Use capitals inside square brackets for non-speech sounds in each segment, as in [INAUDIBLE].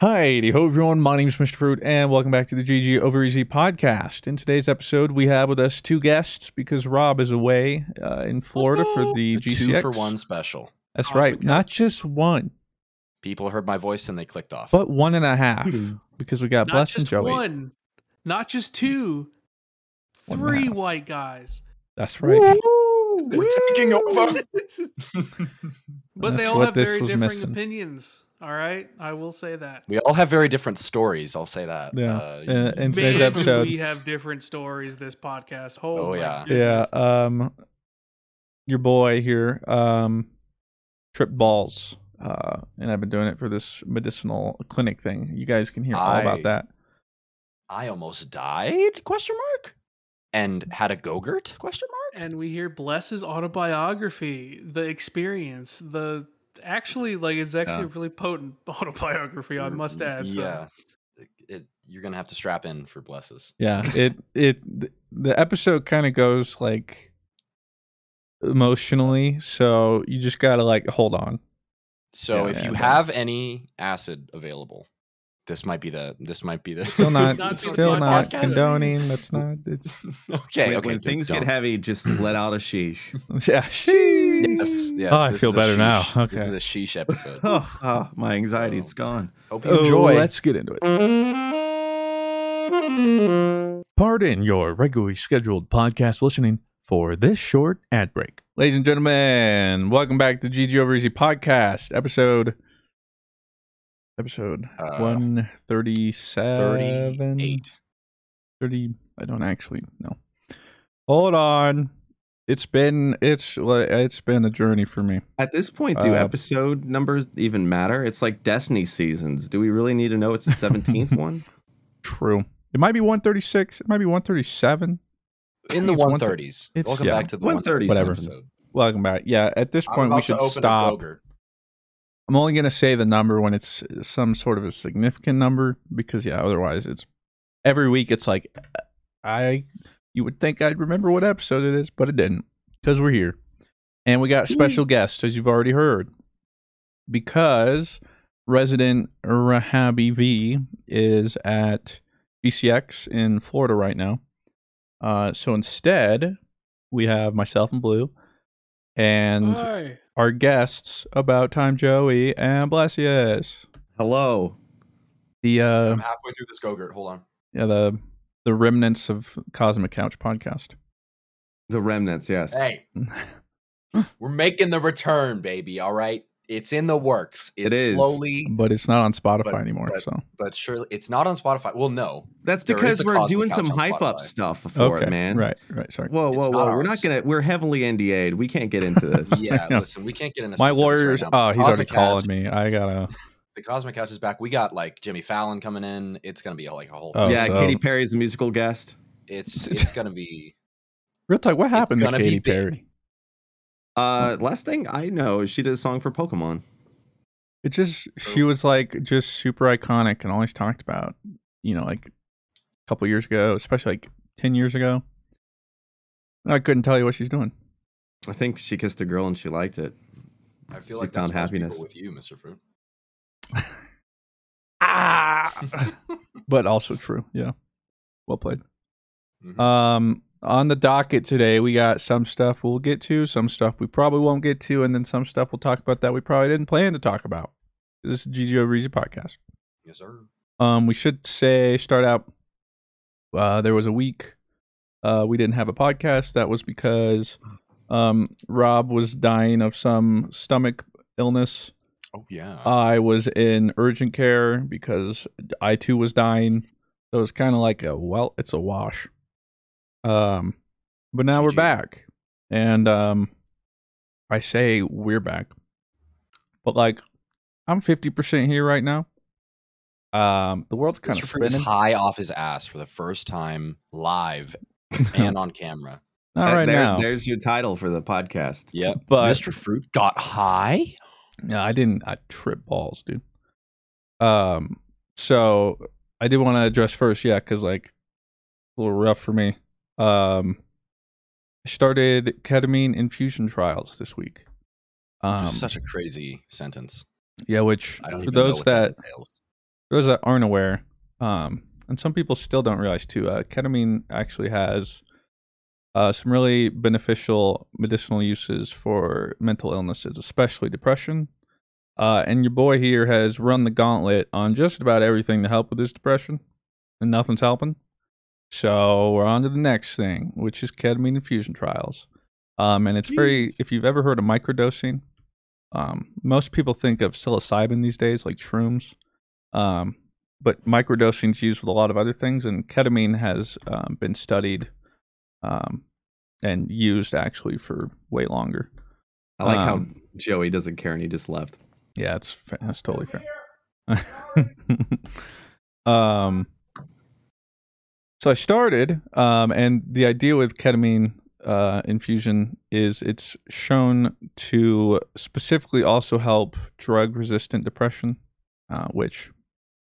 Hi, ho everyone. My name is Mr. Fruit, and welcome back to the GG Over Easy podcast. In today's episode, we have with us two guests because Rob is away uh, in Florida for the A GCX. two for one special. That's Cosmic right. Couch. Not just one, People heard my voice and they clicked off. but one and a half because we got Not Bless and Joey. one, not just two, One and a three white guys. That's right. They're taking over. [LAUGHS] but they all have very was differing missing. opinions. All right, I will say that. we all have very different stories. I'll say that. Yeah. Uh, Uh, in today's episode, we have different stories. This podcast. Oh, Oh, my yeah. yeah, um, your boy here, um, tripped balls, uh, and I've been doing it for this medicinal clinic thing. You guys can hear all I- about that. I almost died? Question mark. And had a gogurt? Question mark. and we hear Bless's autobiography, the experience, the actually like it's actually Yeah. a really potent [LAUGHS] autobiography. I must mm, add. So. Yeah. It, you're gonna have to strap in for Bless's. Yeah, it it the episode kind of goes like emotionally, so you just gotta like hold on. So Yeah, if you yeah, have any acid available, this might be the. This might be the. [LAUGHS] Still not, Not still the not condoning. That's [LAUGHS] not. It's okay. when, okay. when things don't. get heavy, just let out a sheesh. yeah. Sheesh. Yes. Yes. Oh, I feel is a better now. sheesh- This is a sheesh episode. Oh, [LAUGHS] oh, my anxiety, Oh. it's gone. Hope you Oh, enjoy. let's get into it. Pardon your regularly scheduled podcast listening for this short ad break. Ladies and gentlemen, welcome back to GG Over Easy podcast, episode episode Uh, 137 Thirty-eight. 30 I don't actually know. Hold on. It's been it's it's been a journey for me. At this point, do Uh, episode numbers even matter? It's like Destiny seasons. Do we really need to know it's the 17th [LAUGHS] one? True. It might be 136, it might be 137. In the It's one one thir- thirties. it's- Welcome yeah. back to the one thirties Whatever. episode. Welcome back. Yeah, at this point we should open stop. I'm only going to say the number when it's some sort of a significant number because yeah, otherwise it's every week it's like I you would think I'd remember what episode it is, but it didn't because we're here. And we got special guests as you've already heard. Because resident Rahabi V is at BCX in Florida right now. Uh, so instead, we have myself and Blue and Hi. our guests about time Joey and Blessius. Hello. The uh I'm halfway through this Gogurt. Hold on. yeah, the the remnants of Cosmic Couch podcast. The remnants, yes. Hey, [LAUGHS] we're making the return, baby. All right, it's in the works. It's It is. slowly, but it's not on Spotify But- anymore, but- so but surely it's not on Spotify. Well, no, That's because we're Cosmic doing Couch some hype up stuff for okay, it, man. right, right, sorry. Whoa, It's whoa, not whoa. We're not gonna we're heavily NDA'd. We can't get into this. yeah. [LAUGHS] Yeah. Listen, we can't get into this. My specifics lawyers. Right now, oh, but he's already Cosmic calling me. I gotta. The Cosmic Couch is back. We got like Jimmy Fallon coming in. It's gonna be like a whole. Oh, yeah, so- Katy Perry's a musical guest. It's [LAUGHS] it's gonna be. Real talk. What happened to gonna Katy. Perry? Uh last thing I know is she did a song for Pokemon. It just she was like just super iconic and always talked about. You know, like a couple years ago, especially like ten years ago. I couldn't tell you what she's doing. I think she kissed a girl and she liked it. I feel She like found that's happiness. with you, Mister Fruit. Ah, [LAUGHS] but also true. Yeah, well played. Mhm. Um, on the docket today, we got some stuff we'll get to, some stuff we probably won't get to, and then some stuff we'll talk about that we probably didn't plan to talk about. This is GG Over Easy podcast. yes, sir. Um, we should say start out. Uh, there was a week. Uh, we didn't have a podcast. That was because um Rob was dying of some stomach illness. Oh yeah. I was in urgent care because I too was dying. So it was kind of like a well, it's a wash. Um, but now we're GG. back, and um, I say we're back, but like I'm fifty percent here right now. Um, the world's kind Mr. of Fruit is high off his ass for the first time live and [LAUGHS] on camera. Not right there- now, There's your title for the podcast. Yep. but Mr. Fruit got high. Yeah, I didn't. I trip balls, dude. Um, so I did want to address first, yeah, because like a little rough for me. Um, I started ketamine infusion trials this week. Um, such a crazy sentence. yeah, which for those what that those that aren't aware, um, and some people still don't realize too, uh, ketamine actually has uh, some really beneficial medicinal uses for mental illnesses, especially depression. Uh, and your boy here has run the gauntlet on just about everything to help with his depression, and nothing's helping. So we're on to the next thing, which is ketamine infusion trials. Um, and it's very, if you've ever heard of microdosing, um, most people think of psilocybin these days, like shrooms. Um, but microdosing is used with a lot of other things, and ketamine has um, been studied um, and used actually for way longer. I like Um, how Joey doesn't care and he just left. Yeah, it's that's totally fair. [LAUGHS] um, so I started, um, and the idea with ketamine uh, infusion is it's shown to specifically also help drug-resistant depression, uh, which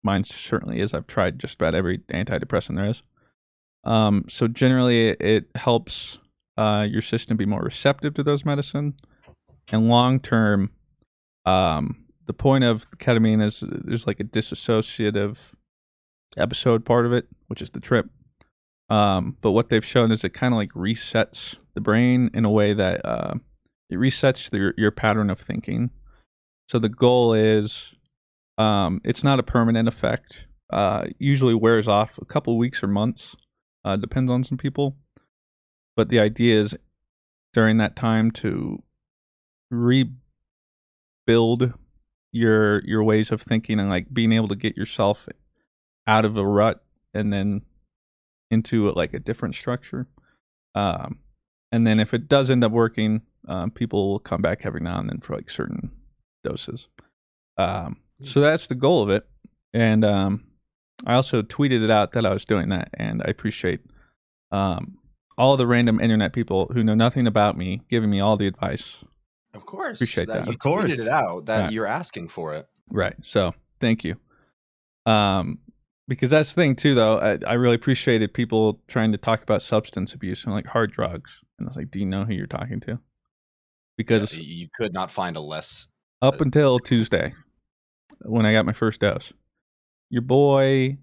mine certainly is. I've tried just about every antidepressant there is. Um, so generally, it helps uh, your system be more receptive to those medicine, and long term, um, the point of ketamine is there's like a dissociative episode part of it, which is the trip. Um, but what they've shown is it kind of like resets the brain in a way that uh, it resets the, your pattern of thinking. So the goal is um, it's not a permanent effect. Uh, usually wears off a couple weeks or months. Uh, depends on some people. But the idea is during that time to rebuild your your ways of thinking and like being able to get yourself out of a rut and then into like a different structure. Um, and then if it does end up working, um, people will come back every now and then for like certain doses. Um, so that's the goal of it. And um, I also tweeted it out that I was doing that, and I appreciate um, all the random internet people who know nothing about me giving me all the advice. Of course. Appreciate that. You Of course. tweeted it out that Yeah. you're asking for it. Right. So thank you. Um, because that's the thing too, though. I, I really appreciated people trying to talk about substance abuse and like hard drugs. And I was like, do you know who you're talking to? Because Yeah, you could not find a less. up until Tuesday, when I got my first dose, your boy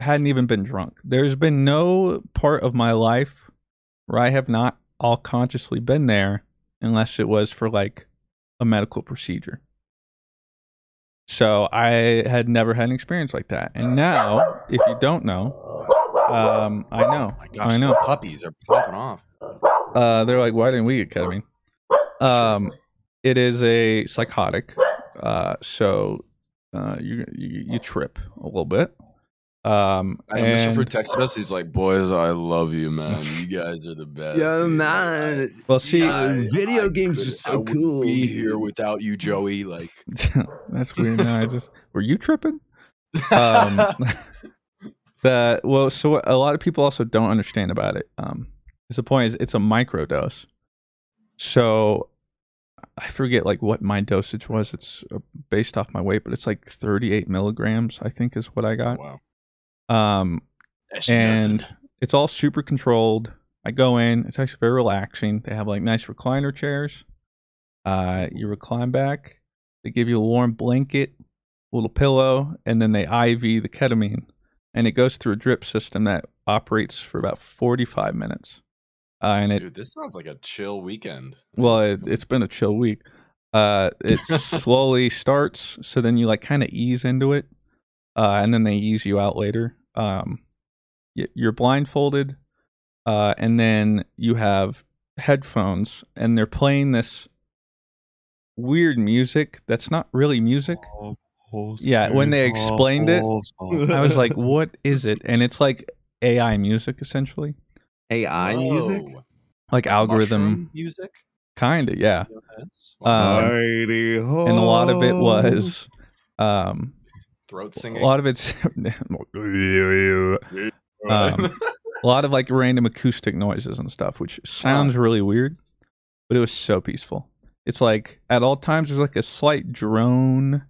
hadn't even been drunk. There's been no part of my life where I have not all consciously been there unless it was for like a medical procedure. So I had never had an experience like that. And now, if you don't know, um, I know. Oh gosh, I know. puppies are popping off. Uh, they're like, why didn't we get ketamine? Um, it is a psychotic. Uh, so uh, you, you you trip a little bit. Um, I know Mr. and, Fruit texted us. He's like, "Boys, I love you, man. You [LAUGHS] guys are the best." dude. Man. Well, see, I- video I games are so I wouldn't cool. Be here without you, Joey. Like, [LAUGHS] that's weird. No, I just [LAUGHS] were you tripping? Um, the well, so a lot of people also don't understand about it. Um, is the point is it's a micro dose. So I forget like what my dosage was. It's uh, based off my weight, but it's like 38 milligrams. I think is what I got. wow. Um, That's and nothing. it's all super controlled. I go in. It's actually very relaxing. They have like nice recliner chairs. Uh, you recline back. They give you a warm blanket, a little pillow, and then they IV the ketamine, and it goes through a drip system that operates for about forty-five minutes. Uh, and it dude, this sounds like a chill weekend. well, it, it's been a chill week. Uh, it [LAUGHS] slowly starts, so then you like kind of ease into it, uh, and then they ease you out later. Um, you're blindfolded, uh, and then you have headphones, and they're playing this weird music that's not really music. Yeah, when they explained it, I was like, "What is it?" And it's like AI music, essentially, AI music. Like algorithm, Mushroom music. kind of. Yeah. Um, and a lot of it was um Throat singing. a lot of it's [LAUGHS] um, a lot of like random acoustic noises and stuff which sounds really weird but it was so peaceful it's like at all times there's like a slight drone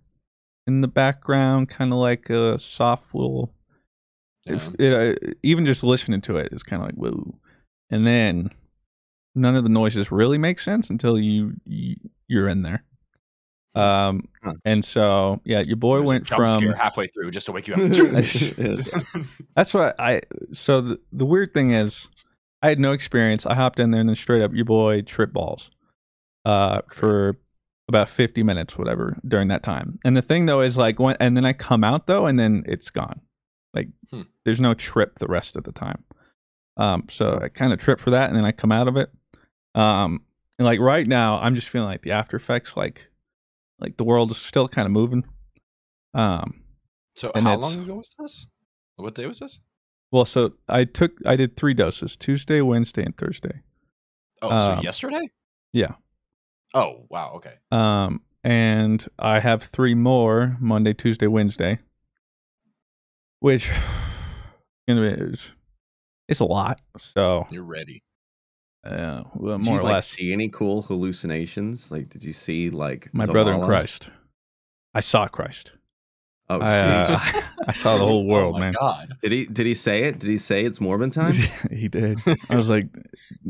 in the background kind of like a soft little if, uh, even just listening to it is kind of like whoa and then none of the noises really make sense until you, you you're in there Um, Huh. and so yeah, your boy There's went from halfway through just to wake you up. [LAUGHS] That's what I. So the, the weird thing is, I had no experience. I hopped in there and then straight up, your boy trip balls, uh, for about fifty minutes, whatever, during that time. And the thing though is like when, and then I come out though, and then it's gone. Like Hmm. there's no trip the rest of the time. Um, so I kind of trip for that, and then I come out of it. Um, and like right now, I'm just feeling like the after effects, like, like the world is still kind of moving. Um, so how long ago was this? What day was this? Well, so I took I did three doses: Tuesday, Wednesday, and Thursday. Oh, so Um, yesterday? yeah. Oh, wow. Okay. Um, and I have three more Monday, Tuesday, Wednesday, which [SIGHS] is it's a lot. So You're ready. uh, well, Did more you or like less, see any cool hallucinations? Like, did you see like my brother in Christ. I saw Christ. Oh, I, uh. [LAUGHS] I saw the whole [LAUGHS] world, oh my man. God. did he? Did he say it? Did he say it's Morbin time? [LAUGHS] he did. I was like,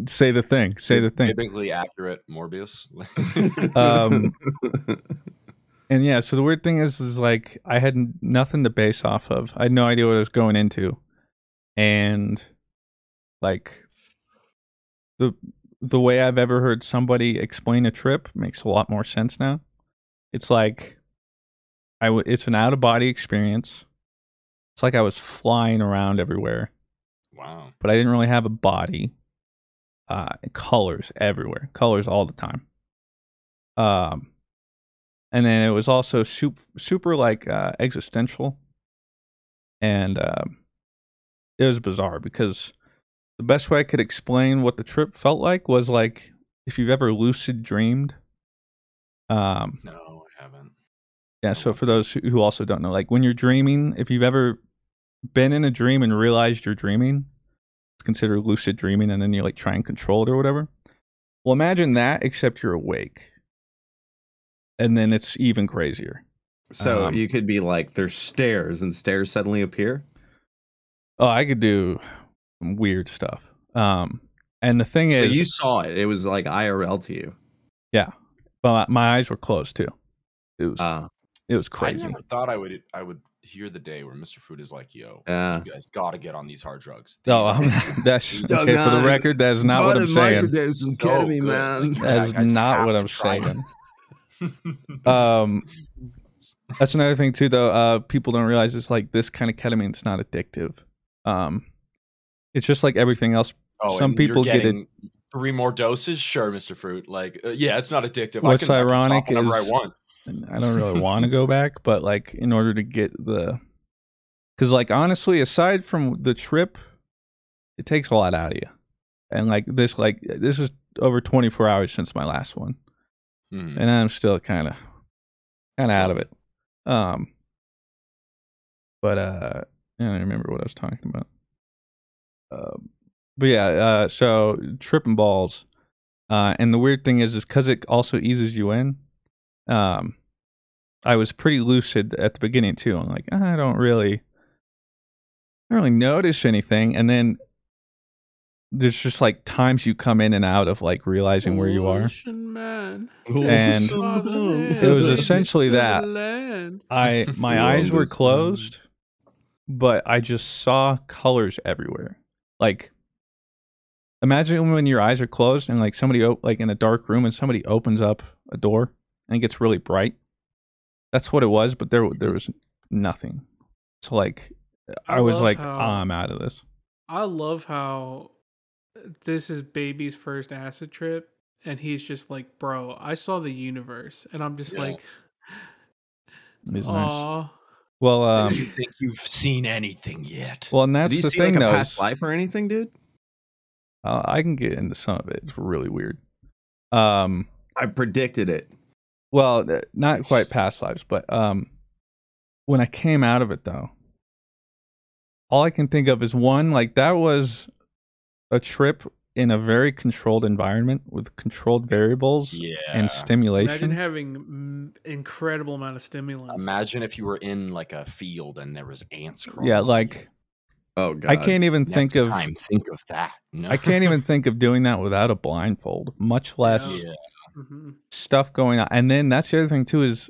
say the thing, say the thing. Biblically accurate Morbius. Um, and yeah, so the weird thing is, is like I had nothing to base off of. I had no idea what I was going into, and like the the way I've ever heard somebody explain a trip makes a lot more sense now. It's like I w- it's an out of body experience. It's like I was flying around everywhere, wow. but I didn't really have a body. Uh, colors everywhere, colors all the time. Um, and then it was also super, super like uh, existential, and um, it was bizarre because the best way I could explain what the trip felt like was like if you've ever lucid dreamed. Um, No, I haven't. yeah. So for those who who also don't know, like when you're dreaming, if you've ever been in a dream and realized you're dreaming, it's considered lucid dreaming, and then you like try and control it or whatever. Well, imagine that, except you're awake, and then it's even crazier. so Um, you could be like, there's stairs, and stairs suddenly appear. Oh, I could do some weird stuff. Um, and the thing But is, you saw it. It was like IRL to you. yeah, but my eyes were closed too. It was Uh, it was crazy. I never thought I would I would hear the day where Mr. Fruit is like, yo, uh, you guys gotta get on these hard drugs. No, These I'm, [LAUGHS] [LAUGHS] that's these okay. are For the record, that is not what I'm saying. so ketamine, good. Like, That is not what I'm saying. Um, that's another thing too, though. Uh, people don't realize it's like this kind of ketamine. It's not addictive. Um, it's just like everything else. oh, some people get it- Three more doses, sure, Mr. Fruit. Like, uh, yeah, it's not addictive. What's I can, I can ironic is- I want. I don't really want to go back, but like in order to get the, because like honestly, aside from the trip, it takes a lot out of you. And like this, like this is over 24 hours since my last one. Mhm. and I'm still kind of kind of out of it. Um, but uh, I don't remember what I was talking about. Uh, but yeah, uh, so tripping balls, uh, and the weird thing is, is because it also eases you in. Um, I was pretty lucid at the beginning too. I'm like, I don't really, I don't really notice anything, and then there's just like times you come in and out of like realizing where you are. Man. And it was essentially that. land. I [LAUGHS] my eyes were closed, but I just saw colors everywhere. Like imagine when your eyes are closed and like somebody op- like in a dark room and somebody opens up a door and it gets really bright. That's what it was, but there there was nothing. So like I, I was like how- ah, I'm out of this. I love how this is baby's first acid trip, and he's just like, "Bro, I saw the universe," and I'm just Yeah. like, It's nice. "Aw." Well, I um, don't think you've seen anything yet. well, and that's Did you the see thing like a though. past life or anything, dude? uh, I can get into some of it. It's really weird. Um, I predicted it. Well, not quite past lives, but um, when I came out of it, though, all I can think of is one like that was a trip in a very controlled environment with controlled variables yeah. and stimulation. Imagine having incredible amount of stimulants. Imagine if you were in like a field and there was ants crawling. yeah, like Oh god. I can't even you. think Next of time, think of that. No. I can't even think of doing that without a blindfold, much less Yeah. Mhm. stuff going on. And then that's the other thing too is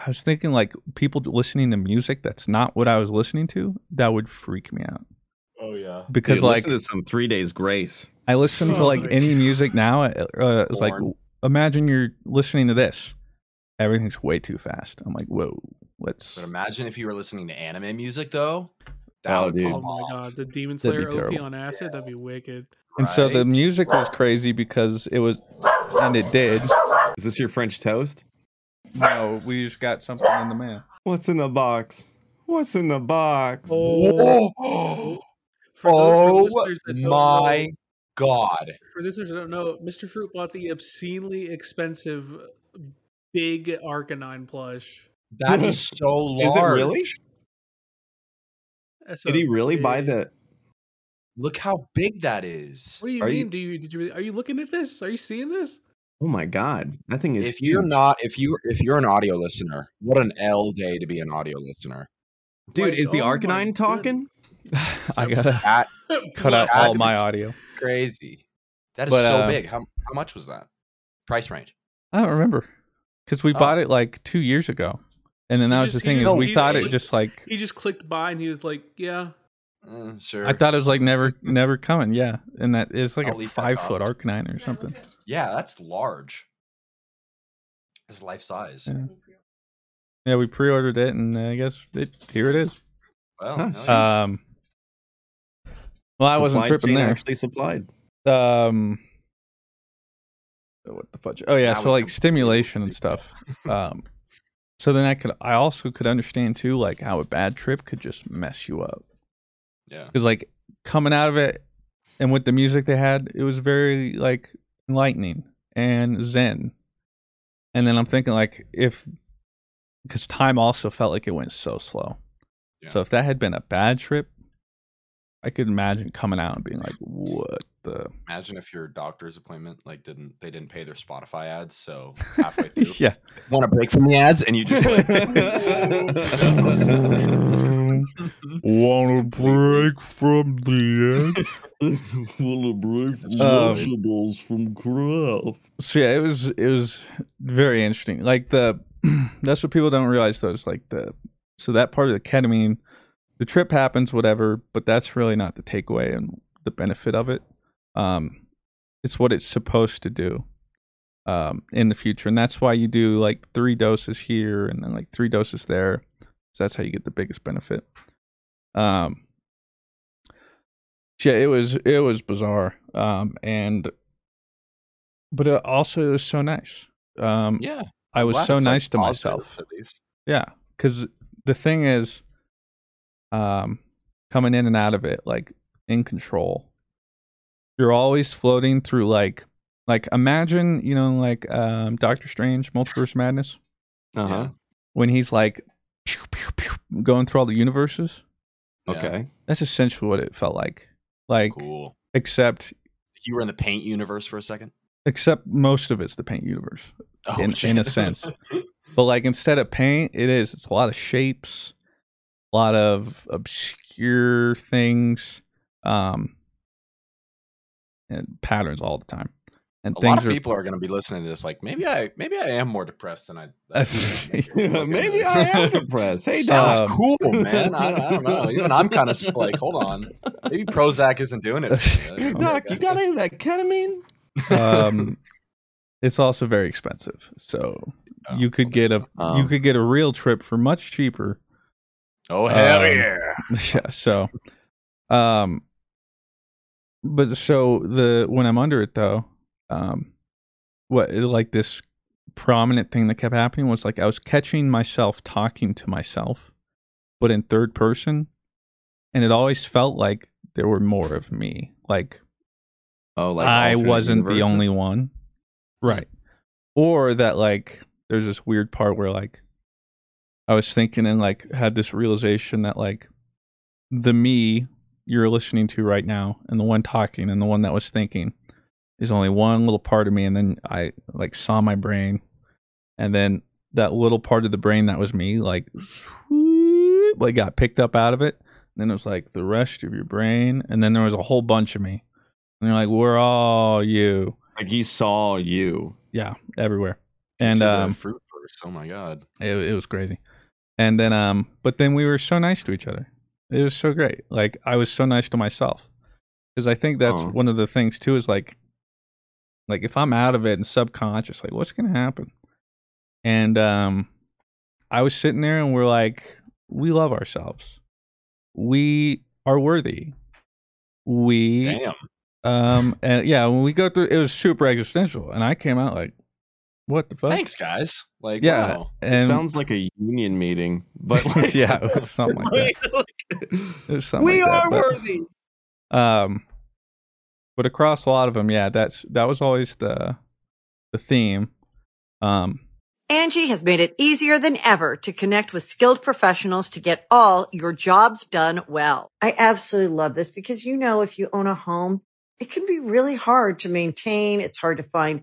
I was thinking like people listening to music that's not what I was listening to, that would freak me out. Oh yeah. Because Dude, like listen to some Three Days Grace. I listen to like [LAUGHS] any music now. Uh, uh, it's like imagine you're listening to this. Everything's way too fast. I'm like, whoa, let's. But imagine if you were listening to anime music though. That Oh, would dude. Oh my god, the Demon That'd Slayer OP terrible. on acid, that'd be wicked. And so the music was crazy because it was, and it did. Is this your French toast? No, we just got something in the mail. What's in the box? What's in the box? Oh, [GASPS] [GASPS] [LAUGHS] Whoa! for, those, for Oh listeners that my know, god! for listeners that don't know, Mr. Fruit bought the obscenely expensive big Arcanine plush. That is [LAUGHS] so large. Is it really? That's Did he really buy big- the? Look how big that is. What do you Are mean? you- Do you did you are you looking at this? Are you seeing this? Oh my god, that thing is. If you're not, if you if you're an audio listener, what an L day to be an audio listener. dude, like, is the oh Arcanine talking? [LAUGHS] I gotta That [LAUGHS] cut out all my audio. crazy. That is But, so uh, big. How how much was that? Price range. I don't remember because we Oh. bought it like two years ago, and then that He was the just- he thing is just- we he's thought it just like He just clicked buy and he was like, "Yeah, Uh, sure. I thought it was like never never coming. Yeah, and that is like I'll a five foot cost. Arcanine or something. yeah, that's large. It's life size. Yeah. Yeah, we pre-ordered it, and uh, I guess it, here it is. Well, Huh. hell. Um, well, I wasn't tripping there. Actually supplied. Um, what the fudge? Oh yeah, Now so like stimulation and stuff. Um, so then I could, I also could understand too, like how a bad trip could just mess you up. yeah. because like coming out of it and with the music they had it was very like enlightening and zen and then i'm thinking like if because time also felt like it went so slow Yeah. so if that had been a bad trip i could imagine coming out and being like what the [LAUGHS] Imagine if your doctor's appointment like didn't they didn't pay their Spotify ads, so [LAUGHS] halfway through yeah want to break from the ads, and you just like [LAUGHS] want to break from the Wanna break Um, vegetables from crap. so yeah, it was it was very interesting. Like the [CLEARS THROAT] that's what people don't realize though. Is like the so that part of the ketamine, the trip happens, whatever, but that's really not the takeaway and the benefit of it. Um, it's what it's supposed to do. Um, in the future, and that's why you do like three doses here and then like three doses there. So that's how you get the biggest benefit. Um, yeah, it was it was bizarre. Um, and but it also was so nice. Um, yeah. I was so nice to myself. At least. Yeah, because the thing is, um, coming in and out of it, like in control. You're always floating through like, like imagine you know like um Doctor Strange, Multiverse Madness, Uh huh. Yeah. when he's like pew, pew, pew, going through all the universes. Yeah. Okay. That's essentially what it felt like. Like, Cool. except You were in the paint universe for a second. except most of it's the paint universe. Oh, In- in a sense. [LAUGHS] But like instead of paint, it is. It's a lot of shapes, a lot of obscure things, um, and patterns all the time. And a things lot of are people are going to be listening to this. Like, maybe I, maybe I am more depressed than I. [LAUGHS] I [LAUGHS] Maybe I am depressed. Hey, Doc. Um, cool, [LAUGHS] man. I, I don't know. Even I'm kind of like, hold on. Maybe Prozac isn't doing it. Doc, you got any of that ketamine? um, it's also very expensive. So Oh, you could get a you Um, could get a real trip for much cheaper. Oh hell um, yeah! [LAUGHS] yeah. So, um, but so the when I'm under it though, um, what like this prominent thing that kept happening was like I was catching myself talking to myself, but in third person, and it always felt like there were more of me. Like Oh, like I wasn't the only one, right? Or that like there's this weird part where like I was thinking and like had this realization that like the me you're listening to right now and the one talking and the one that was thinking is only one little part of me and then I like saw my brain and then that little part of the brain that was me like swoop, [LAUGHS] like got picked up out of it and then it was like the rest of your brain and then there was a whole bunch of me and you're like we're all you Like he saw you. yeah, everywhere. And um, fruit first. Oh my god. it, it was crazy. And then um, but then we were so nice to each other. It was so great. Like I was so nice to myself because I think that's Oh. one of the things too. Is like, like if I'm out of it and subconscious, like what's gonna happen? And um, I was sitting there and we're like, we love ourselves. We are worthy. We Damn. um and yeah, when we go through it was super existential and I came out like what the fuck? Thanks, guys. Like, Yeah. wow. It And sounds like a union meeting, but [LAUGHS] like, yeah, it was something like that. [LAUGHS] Something we like that, are but- worthy. Um, but across a lot of them, yeah, that's that was always the the theme. Um, Angie has made it easier than ever to connect with skilled professionals to get all your jobs done well. I absolutely love this because, you know, if you own a home, it can be really hard to maintain. It's hard to find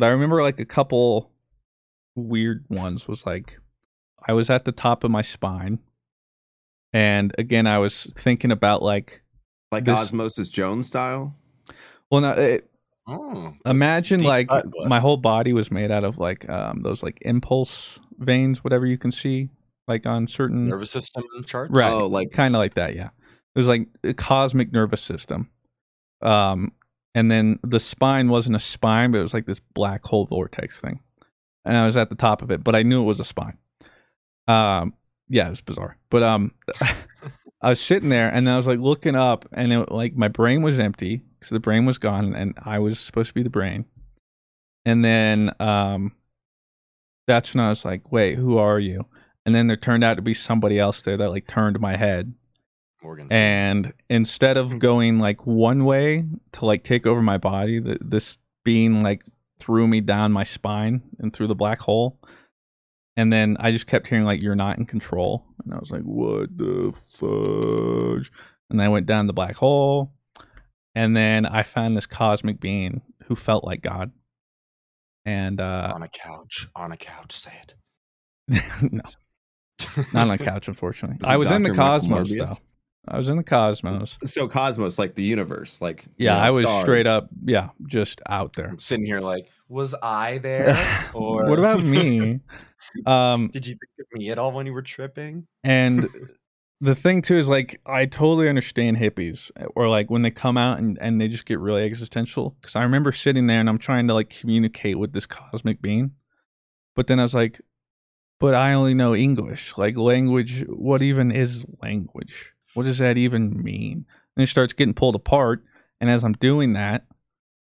But I remember like a couple weird ones was like I was at the top of my spine, and again I was thinking about like Like This- Osmosis Jones style. well, no, it, Oh. imagine like my whole body was made out of like um those like impulse veins, whatever you can see like on certain Nervous system charts. Right. Oh, like kind of like that yeah it was like a cosmic nervous system um and then the spine wasn't a spine but it was like this black hole vortex thing. And i was at the top of it but i knew it was a spine. Um yeah it was bizarre. But um [LAUGHS] i was sitting there and i was like looking up and it like my brain was empty because the brain was gone and i was supposed to be the brain. And then um that's when i was like wait who are you? And then there turned out to be somebody else there that like turned my head Morgan. And instead of going like one way to like take over my body th- this being like threw me down my spine and through the black hole and then i just kept hearing like you're not in control and i was like what the fudge and i went down the black hole and then i found this cosmic being who felt like god and uh on a couch. On a couch. Say it. [LAUGHS] no not on a couch unfortunately i was in the cosmos Morbius? though i was in the cosmos so cosmos, like the universe, like you Yeah, know, I was stars. straight up, yeah, just out there. I'm sitting here like, was I there? [LAUGHS] Or what about me? [LAUGHS] Um, Did you think of me at all when you were tripping? and [LAUGHS] the thing too is like I totally understand hippies or like when they come out and, and they just get really existential. Because I remember sitting there and I'm trying to like communicate with this cosmic being, but then I was like, but I only know English. Like language, what even is language? What does that even mean? And it starts getting pulled apart. And as I'm doing that,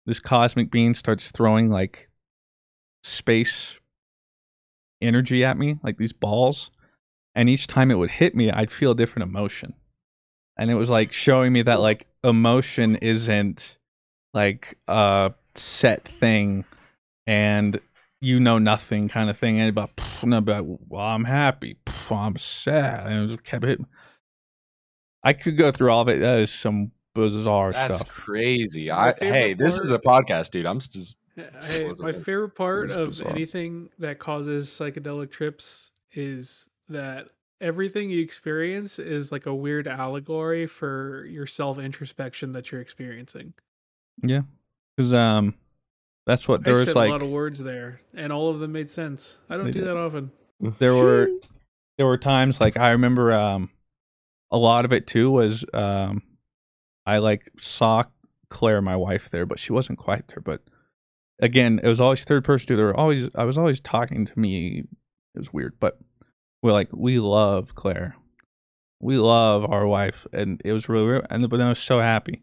this cosmic being starts throwing like space energy at me, like these balls. And each time it would hit me, I'd feel a different emotion. And it was like showing me that like emotion isn't like a set thing and you know nothing kind of thing. And about, like, well, I'm happy. I'm sad. And it just kept hitting. I could go through all of it. That is some bizarre That's stuff. crazy. I, favorite hey, this is a podcast, dude. I'm just [LAUGHS] Hey, my favorite part of bizarre. anything that causes psychedelic trips is that everything you experience is like a weird allegory for your self introspection that you're experiencing. Yeah, because um, that's what I there was said like. a lot of words there, and all of them made sense. I don't do did. that often. there were [LAUGHS] there were times like I remember um a lot of it too was um I like saw Claire, my wife, there, but she wasn't quite there. But again, it was always third person too. There were always I was always talking to me. It was weird, but we're like we love Claire, we love our wife, and it was really weird. And but I was so happy.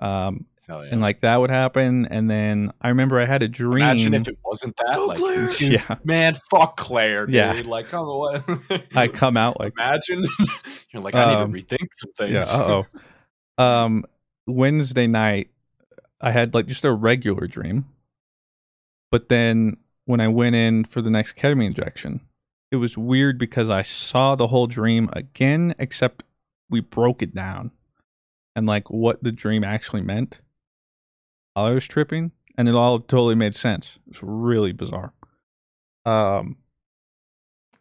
Um, Hell yeah. and like that would happen, and then I remember I had a dream. Imagine if it wasn't that. go, like, Claire. [LAUGHS] yeah, man, fuck Claire, dude. Yeah. Like, come on. [LAUGHS] I come out like Imagine. [LAUGHS] You're like, I Um, need to rethink some things. Yeah. Uh oh. um, Wednesday night, I had like just a regular dream, but then when I went in for the next ketamine injection, it was weird because I saw the whole dream again, except we broke it down and like what the dream actually meant. I was tripping, and it all totally made sense. It's really bizarre. Um,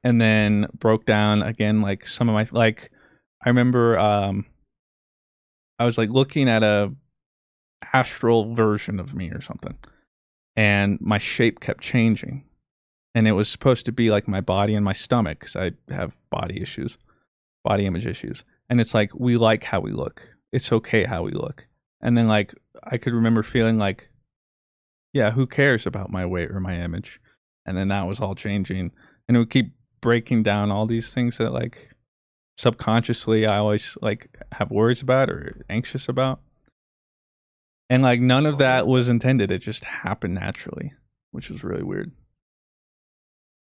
and then broke down again, like some of my like. I remember um I was like looking at a astral version of me or something. And my shape kept changing. And it was supposed to be like my body and my stomach cuz I have body issues, body image issues. And it's like we like how we look. It's okay how we look. And then like I could remember feeling like yeah, who cares about my weight or my image? And then that was all changing and it would keep breaking down all these things that like subconsciously I always like have worries about or anxious about. And like none of that was intended. It just happened naturally, which was really weird.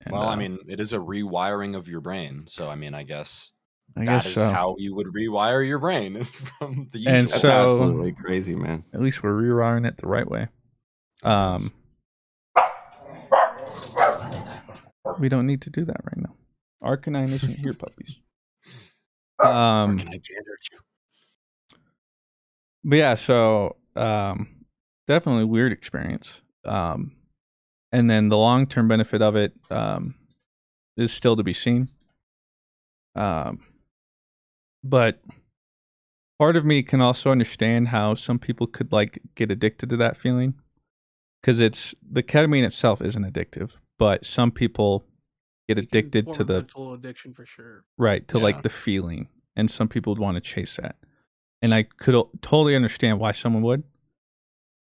And, well, I uh, mean, it is a rewiring of your brain. So, I mean, I guess I that guess is so. how you would rewire your brain [LAUGHS] from the usual. And That's absolutely crazy, man. At least we're rewiring it the right way. Um, we don't need to do that right now. Arcanine isn't here, puppies. [LAUGHS] Um, Can I can't hurt you? but yeah, so um, definitely weird experience. Um, and then the long term benefit of it um, is still to be seen. Um, but part of me can also understand how some people could like get addicted to that feeling because it's the ketamine itself isn't addictive, but some people get can addicted to the mental addiction for sure. right to Yeah. like the feeling and some people would want to chase that and i could totally understand why someone would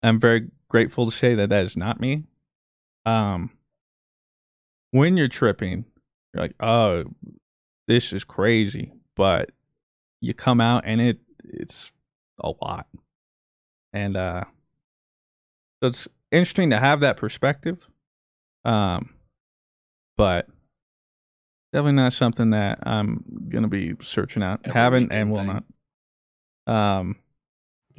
i'm very grateful to say that that is not me um when you're tripping you're like oh this is crazy but you come out and it it's a lot and uh so it's interesting to have that perspective um but definitely not something that I'm gonna be searching out. Every Haven't and will thing. not. Um,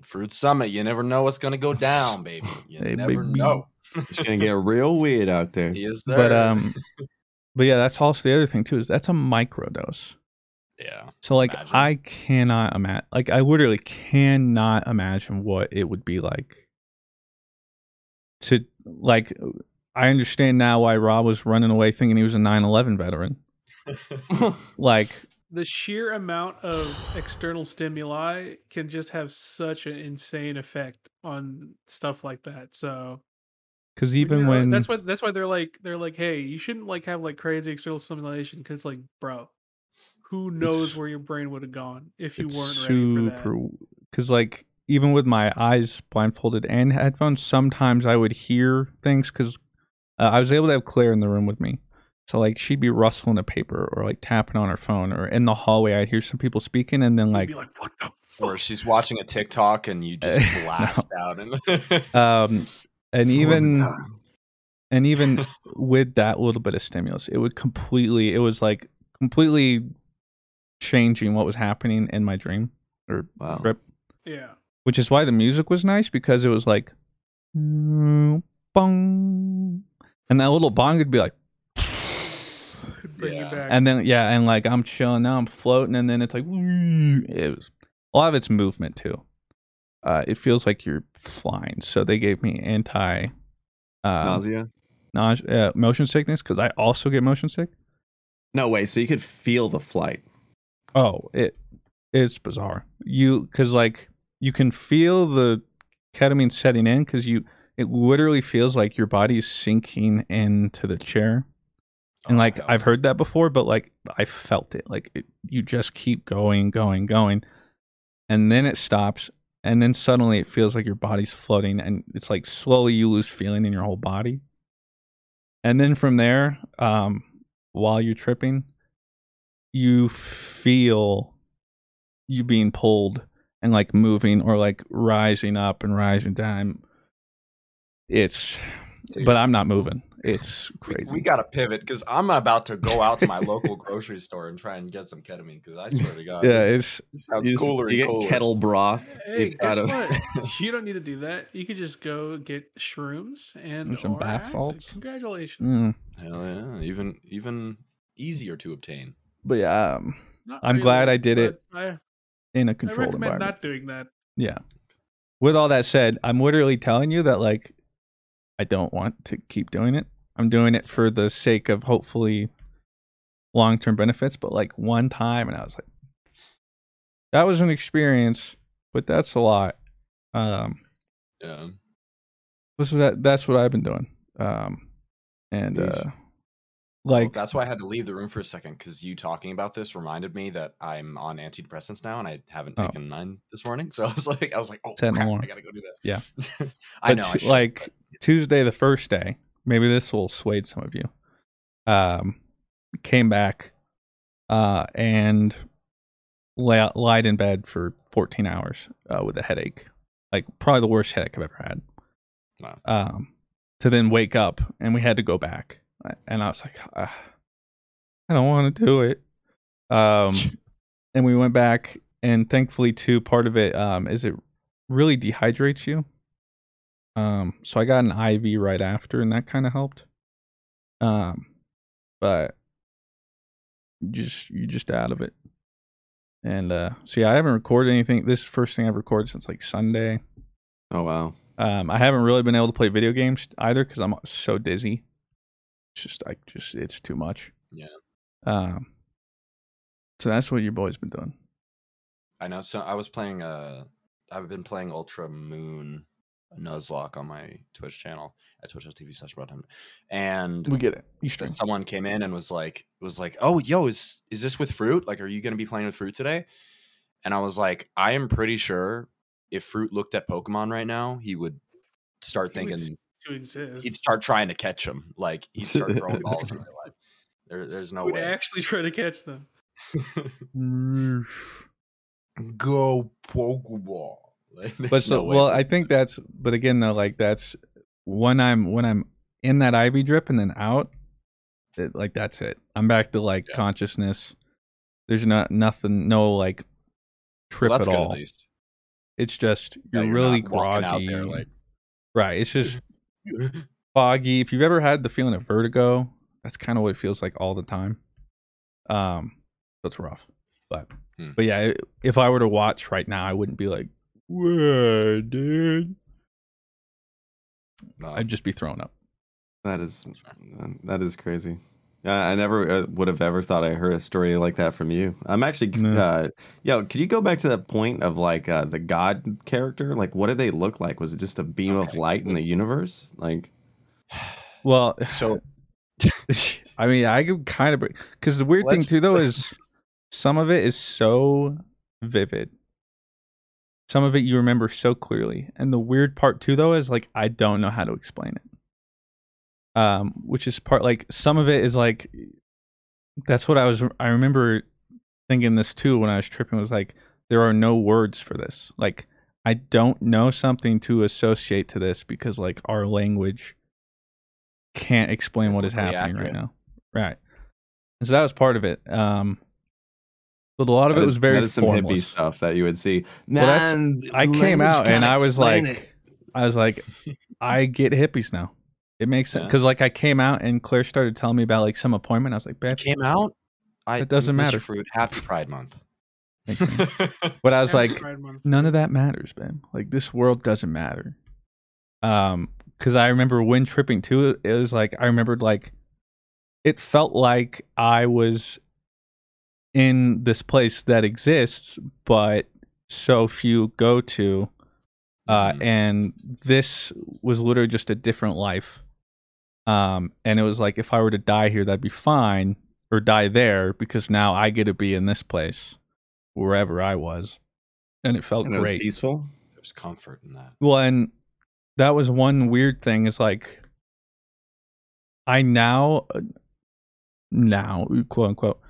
Fruit Summit, you never know what's gonna go [LAUGHS] down, baby. You Hey, never baby. know. It's gonna get real weird out there. [LAUGHS] Yes, but um, [LAUGHS] but yeah, that's also the other thing too is that's a microdose. Yeah, So like Imagine. I cannot imagine, like I literally cannot imagine what it would be like to like. I understand now why Rob was running away thinking he was a 9/11 veteran. [LAUGHS] Like The sheer amount of external stimuli can just have such an insane effect on stuff like that. So because even you're- when that's why that's why they're like they're like, hey, you shouldn't like have like crazy external stimulation because like, bro, who knows where your brain would have gone if you weren't ready for that. super because like even with my eyes blindfolded and headphones sometimes i would hear things because uh, i was able to have claire in the room with me so like she'd be rustling a paper or like tapping on her phone or in the hallway i'd hear some people speaking and then like be like, what the or she's watching a TikTok and you just [LAUGHS] No. blast out and [LAUGHS] um and It's even and even [LAUGHS] with that little bit of stimulus it would completely it was like completely changing what was happening in my dream or Wow. trip Yeah. which is why the music was nice because it was like "Mm, bong and that little bong would be like Bring Yeah. you back. and then yeah and like i'm chilling now i'm floating and then it's like it was a lot of it's movement too uh it feels like you're flying so they gave me anti uh, Nausea? nausea, uh, motion sickness because I also get motion sick. No way. So you could feel the flight. Oh, it it's bizarre. You because like you can feel the ketamine setting in because you it literally feels like your body's sinking into the chair. And like I've heard that before, but like I felt it. Like it, you just keep going, going, going, and then it stops, and then suddenly it feels like your body's floating, and it's like slowly you lose feeling in your whole body. And then from there, um, while you're tripping, you feel you being pulled and like moving or like rising up and rising down. It's, but I'm not moving. It's crazy. we got to pivot because I'm about to go out to my local grocery store and try and get some ketamine because I swear to [LAUGHS] God, yeah, it's this sounds You, just- cooler you get cooler. kettle broth. Hey, It's guess got a- what? [LAUGHS] you don't need to do that. You could just go get shrooms and And some bath acid. salts. Congratulations. mm. Hell yeah, even even easier to obtain. But yeah, um, Not I'm glad I did it I, in a controlled recommend environment. not doing that. Yeah. With all that said, I'm literally telling you that like I don't want to keep doing it. I'm doing it for the sake of hopefully long term benefits. But like one time, and I was like, that was an experience, but that's a lot. Um, Yeah, this is that. That's what I've been doing. Um, and Yeesh. Uh, Well, like that's why I had to leave the room for a second because you talking about this reminded me that I'm on antidepressants now and I haven't Oh. taken mine this morning. [LAUGHS] So I was like, I was like, oh, crap. I gotta go do that. Yeah. [LAUGHS] I but know. I t- should, like but- Tuesday, the first day, maybe this will sway some of you. Um, came back, uh, and lay, lied in bed for 14 hours uh, with a headache, like probably the worst headache I've ever had. Wow. Um, to then wake up and we had to go back, and I was like, ah, I don't want to do it. Um, [LAUGHS] and we went back, and thankfully, too, part of it um is it really dehydrates you. Um, so I got an IV right after, and that kind of helped. Um, but just you're just out of it. And uh, so yeah, I haven't recorded anything. This is the first thing I've recorded since like Sunday. Oh wow. Um, I haven't really been able to play video games either because I'm so dizzy. It's just I just it's too much. Yeah. Um. So that's what your boy's been doing. I know. So I was playing. Uh, I've been playing Ultra Moon Nuzlocke on my Twitch channel at twitch.tv slash Broadham. And We get it. You stream. someone came in and was like, was like, oh, yo, is is this with fruit? Like, are you gonna be playing with fruit today? And I was like, I am pretty sure if fruit looked at Pokemon right now, he would start He thinking s- To exist. he'd start trying to catch them. Like he'd start [LAUGHS] throwing balls in my life. There, there's no would way. actually try to catch them. Go Pokeball. [LAUGHS] Like, but there's so no well i think that's but again though like that's when i'm when i'm in that iv drip and then out it, like that's it i'm back to like Yeah. consciousness there's not nothing no like trip Well, that's at good all at least. it's just Yeah, you're, you're really not out groggy there, like- right it's just [LAUGHS] foggy if you've ever had the feeling of vertigo that's kind of what it feels like all the time um so it's rough but Hmm. but yeah if i were to watch right now i wouldn't be like whoa dude No, I'd just be thrown up. That is that is crazy. Uh, I never uh, would have ever thought I heard a story like that from you. I'm actually, No. uh, yo, could you go back to that point of like uh, the God character? Like, what did they look like? Was it just a beam of light in the universe? Like, [SIGHS] Well, [LAUGHS] So [LAUGHS] I mean, I could kind of because the weird thing too, though, is [LAUGHS] some of it is so vivid. Some of it you remember so clearly, and the weird part too, though, is like I don't know how to explain it. Um, which is part like some of it is like that's what I was. I remember thinking this too when I was tripping. Was like there are no words for this. Like I don't know something to associate to this because like our language can't explain what is happening right now. Right. And so that was part of it. Um, but a lot of that it is- was very that is some hippie stuff that you would see. Well, that's- I came out and I was like, it. I was like, I get hippies now. It makes sense Yeah. because like I came out and Claire started telling me about like some appointment. I was like, it Beth, came out. I, It doesn't Mr. matter. Fruit, happy Pride Month. [LAUGHS] But I was Happy like, none of that matters, man. Like this world doesn't matter. Um, because I remember when tripping too. It was like I remembered like it felt like I was in this place that exists, but so few go to. Uh, Mhm. and this was literally just a different life. Um, and it was like if I were to die here, that'd be fine, or die there because now I get to be in this place, wherever I was, and it felt And it was great. peaceful. There's comfort in that. Well, and that was one weird thing is like I now uh, now quote unquote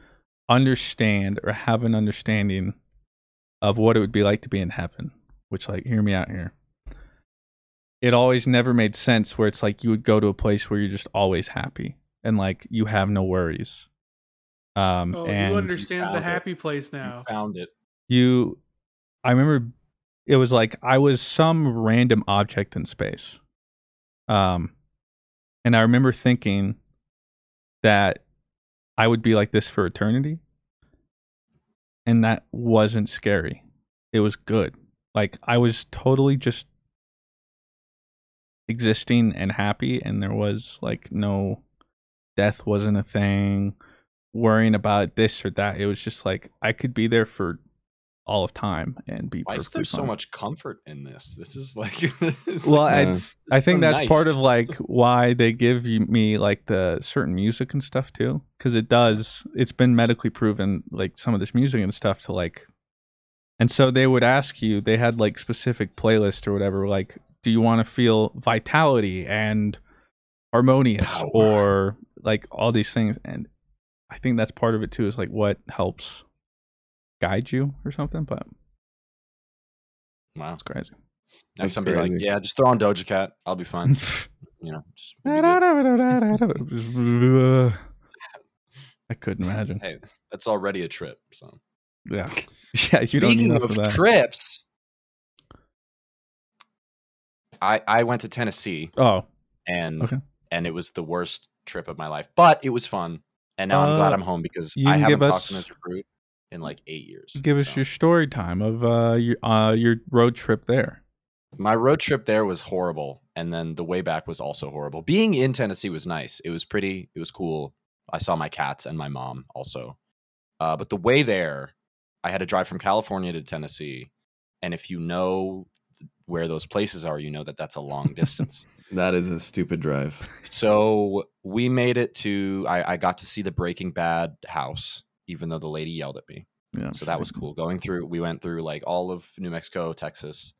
understand or have an understanding of what it would be like to be in heaven, which like hear me out here. It always never made sense where it's like you would go to a place where you're just always happy and like you have no worries. Um Oh, and you understand the found it. happy place You now. found it. you i remember it was like i was some random object in space um and i remember thinking that i would be like this for eternity and that wasn't scary it was good like i was totally just existing and happy and there was like no death wasn't a thing worrying about this or that it was just like i could be there for all of time and be Why is perfectly there so much comfort in this? This is like, [LAUGHS] this well like- i Yeah. I think so that's part of like [LAUGHS] why they give me like the certain music and stuff too, because it does. It's been medically proven, like some of this music and stuff, to like. And so they would ask you. They had like specific playlists or whatever. Like, do you want to feel vitality and harmonious, Power. or like all these things? And I think that's part of it too. Is like what helps guide you or something. But Wow. it's crazy. Next That's time, like, crazy. yeah, just throw on Doja Cat. I'll be fine. [LAUGHS] you know, just we'll [LAUGHS] be good. I couldn't imagine. hey, that's already a trip. So Yeah. [LAUGHS] Yeah, you don't need speaking enough of of that. trips, I I went to Tennessee oh, and Okay. and it was the worst trip of my life, but it was fun. And now I'm glad Uh, I'm home because I haven't talked to us- Mr. Fruit in like eight years. give us your story time of uh your uh your road trip there. My road trip there was horrible, and then the way back was also horrible. Being in Tennessee was nice. It was pretty. It was cool. I saw my cats and my mom also. Uh, but the way there, I had to drive from California to Tennessee, and if you know where those places are, you know that that's a long distance. [LAUGHS] That is a stupid drive. So we made it to. I, I got to see the Breaking Bad house, even though the lady yelled at me. Yeah. So that was cool. Going through, we went through like all of New Mexico, Texas.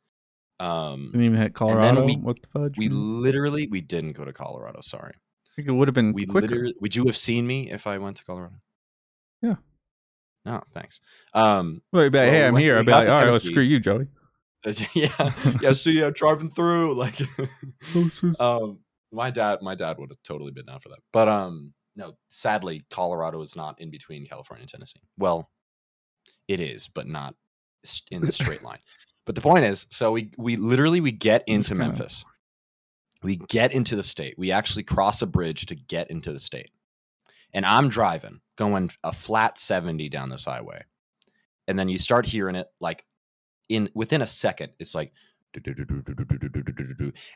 Um, Didn't even hit Colorado. we- what the fudge? we literally we didn't go to Colorado. Sorry, I think it would have been we quicker. literally. Would you have seen me if I went to Colorado? Yeah. No, thanks. Um, be like, Well, hey, I'm here. I'd be like, all right, well, screw you, Joey. [LAUGHS] yeah, yeah. See, yeah, driving through like. [LAUGHS] um, my dad, my dad would have totally been down for that, but um, no. Sadly, Colorado is not in between California and Tennessee. Well, it is, but not in the straight line. But the point is, so we we literally we get into Memphis. We get into the state. We actually cross a bridge to get into the state. And I'm driving, going a flat 70 down this highway. And then you start hearing it like in within a second, it's like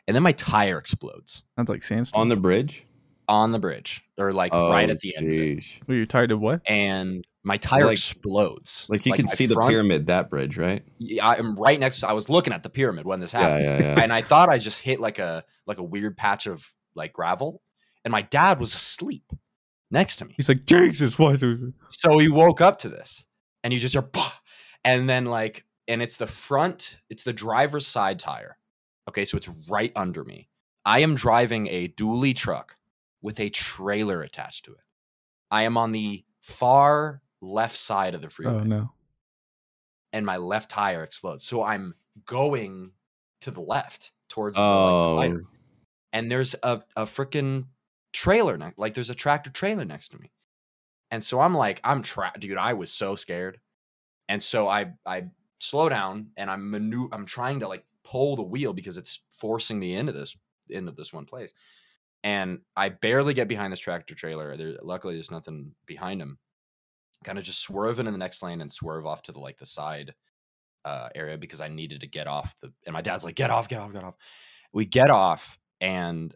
and then my tire explodes Sounds like sandstorm. On the bridge? on the bridge or like right Oh, at the end. of it. jeez. Were you tired of what? And my tire Like- explodes. Like you can my see the pyramid, that bridge, right? Yeah, I'm right next. To, I was looking at the pyramid when this happened. yeah, yeah. and I thought I just hit like a like a weird patch of like gravel, and my dad was asleep next to me. He's like, Jesus, what? So he woke up to this, and you just hear, bah! and then like, and it's the front, it's the driver's side tire. Okay, so it's right under me. I am driving a dually truck with a trailer attached to it. I am on the far left side of the oh, freeway Oh no. and my left tire explodes. So I'm going to the left towards the, Oh, like, divider. and there's a, a freaking trailer, ne- like there's a tractor trailer next to me. And so I'm like, I'm trapped, dude. I was so scared. And so I I slow down and I'm manu- I'm trying to like pull the wheel because it's forcing me into this into this one place. And I barely get behind this tractor trailer. There, luckily, there's nothing behind him. Kind of just swerve into the next lane and swerve off to the like the side uh, area because I needed to get off the. And my dad's like, "Get off, get off, get off." We get off, and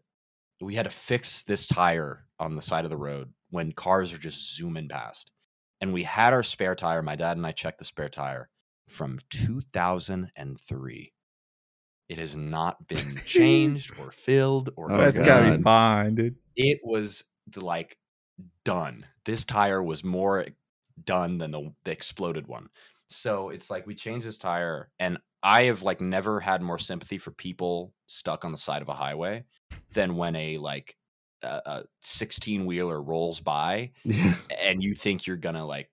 we had to fix this tire on the side of the road when cars are just zooming past. And we had our spare tire. My dad and I checked the spare tire from 2003. It has not been [LAUGHS] changed or filled or Oh, That's anything. gotta be fine, dude. it was like done. This tire was more done than the, the exploded one. So it's like we changed this tire, and I have like never had more sympathy for people stuck on the side of a highway than when a like a, a 16 wheeler rolls by [LAUGHS] and you think you're gonna like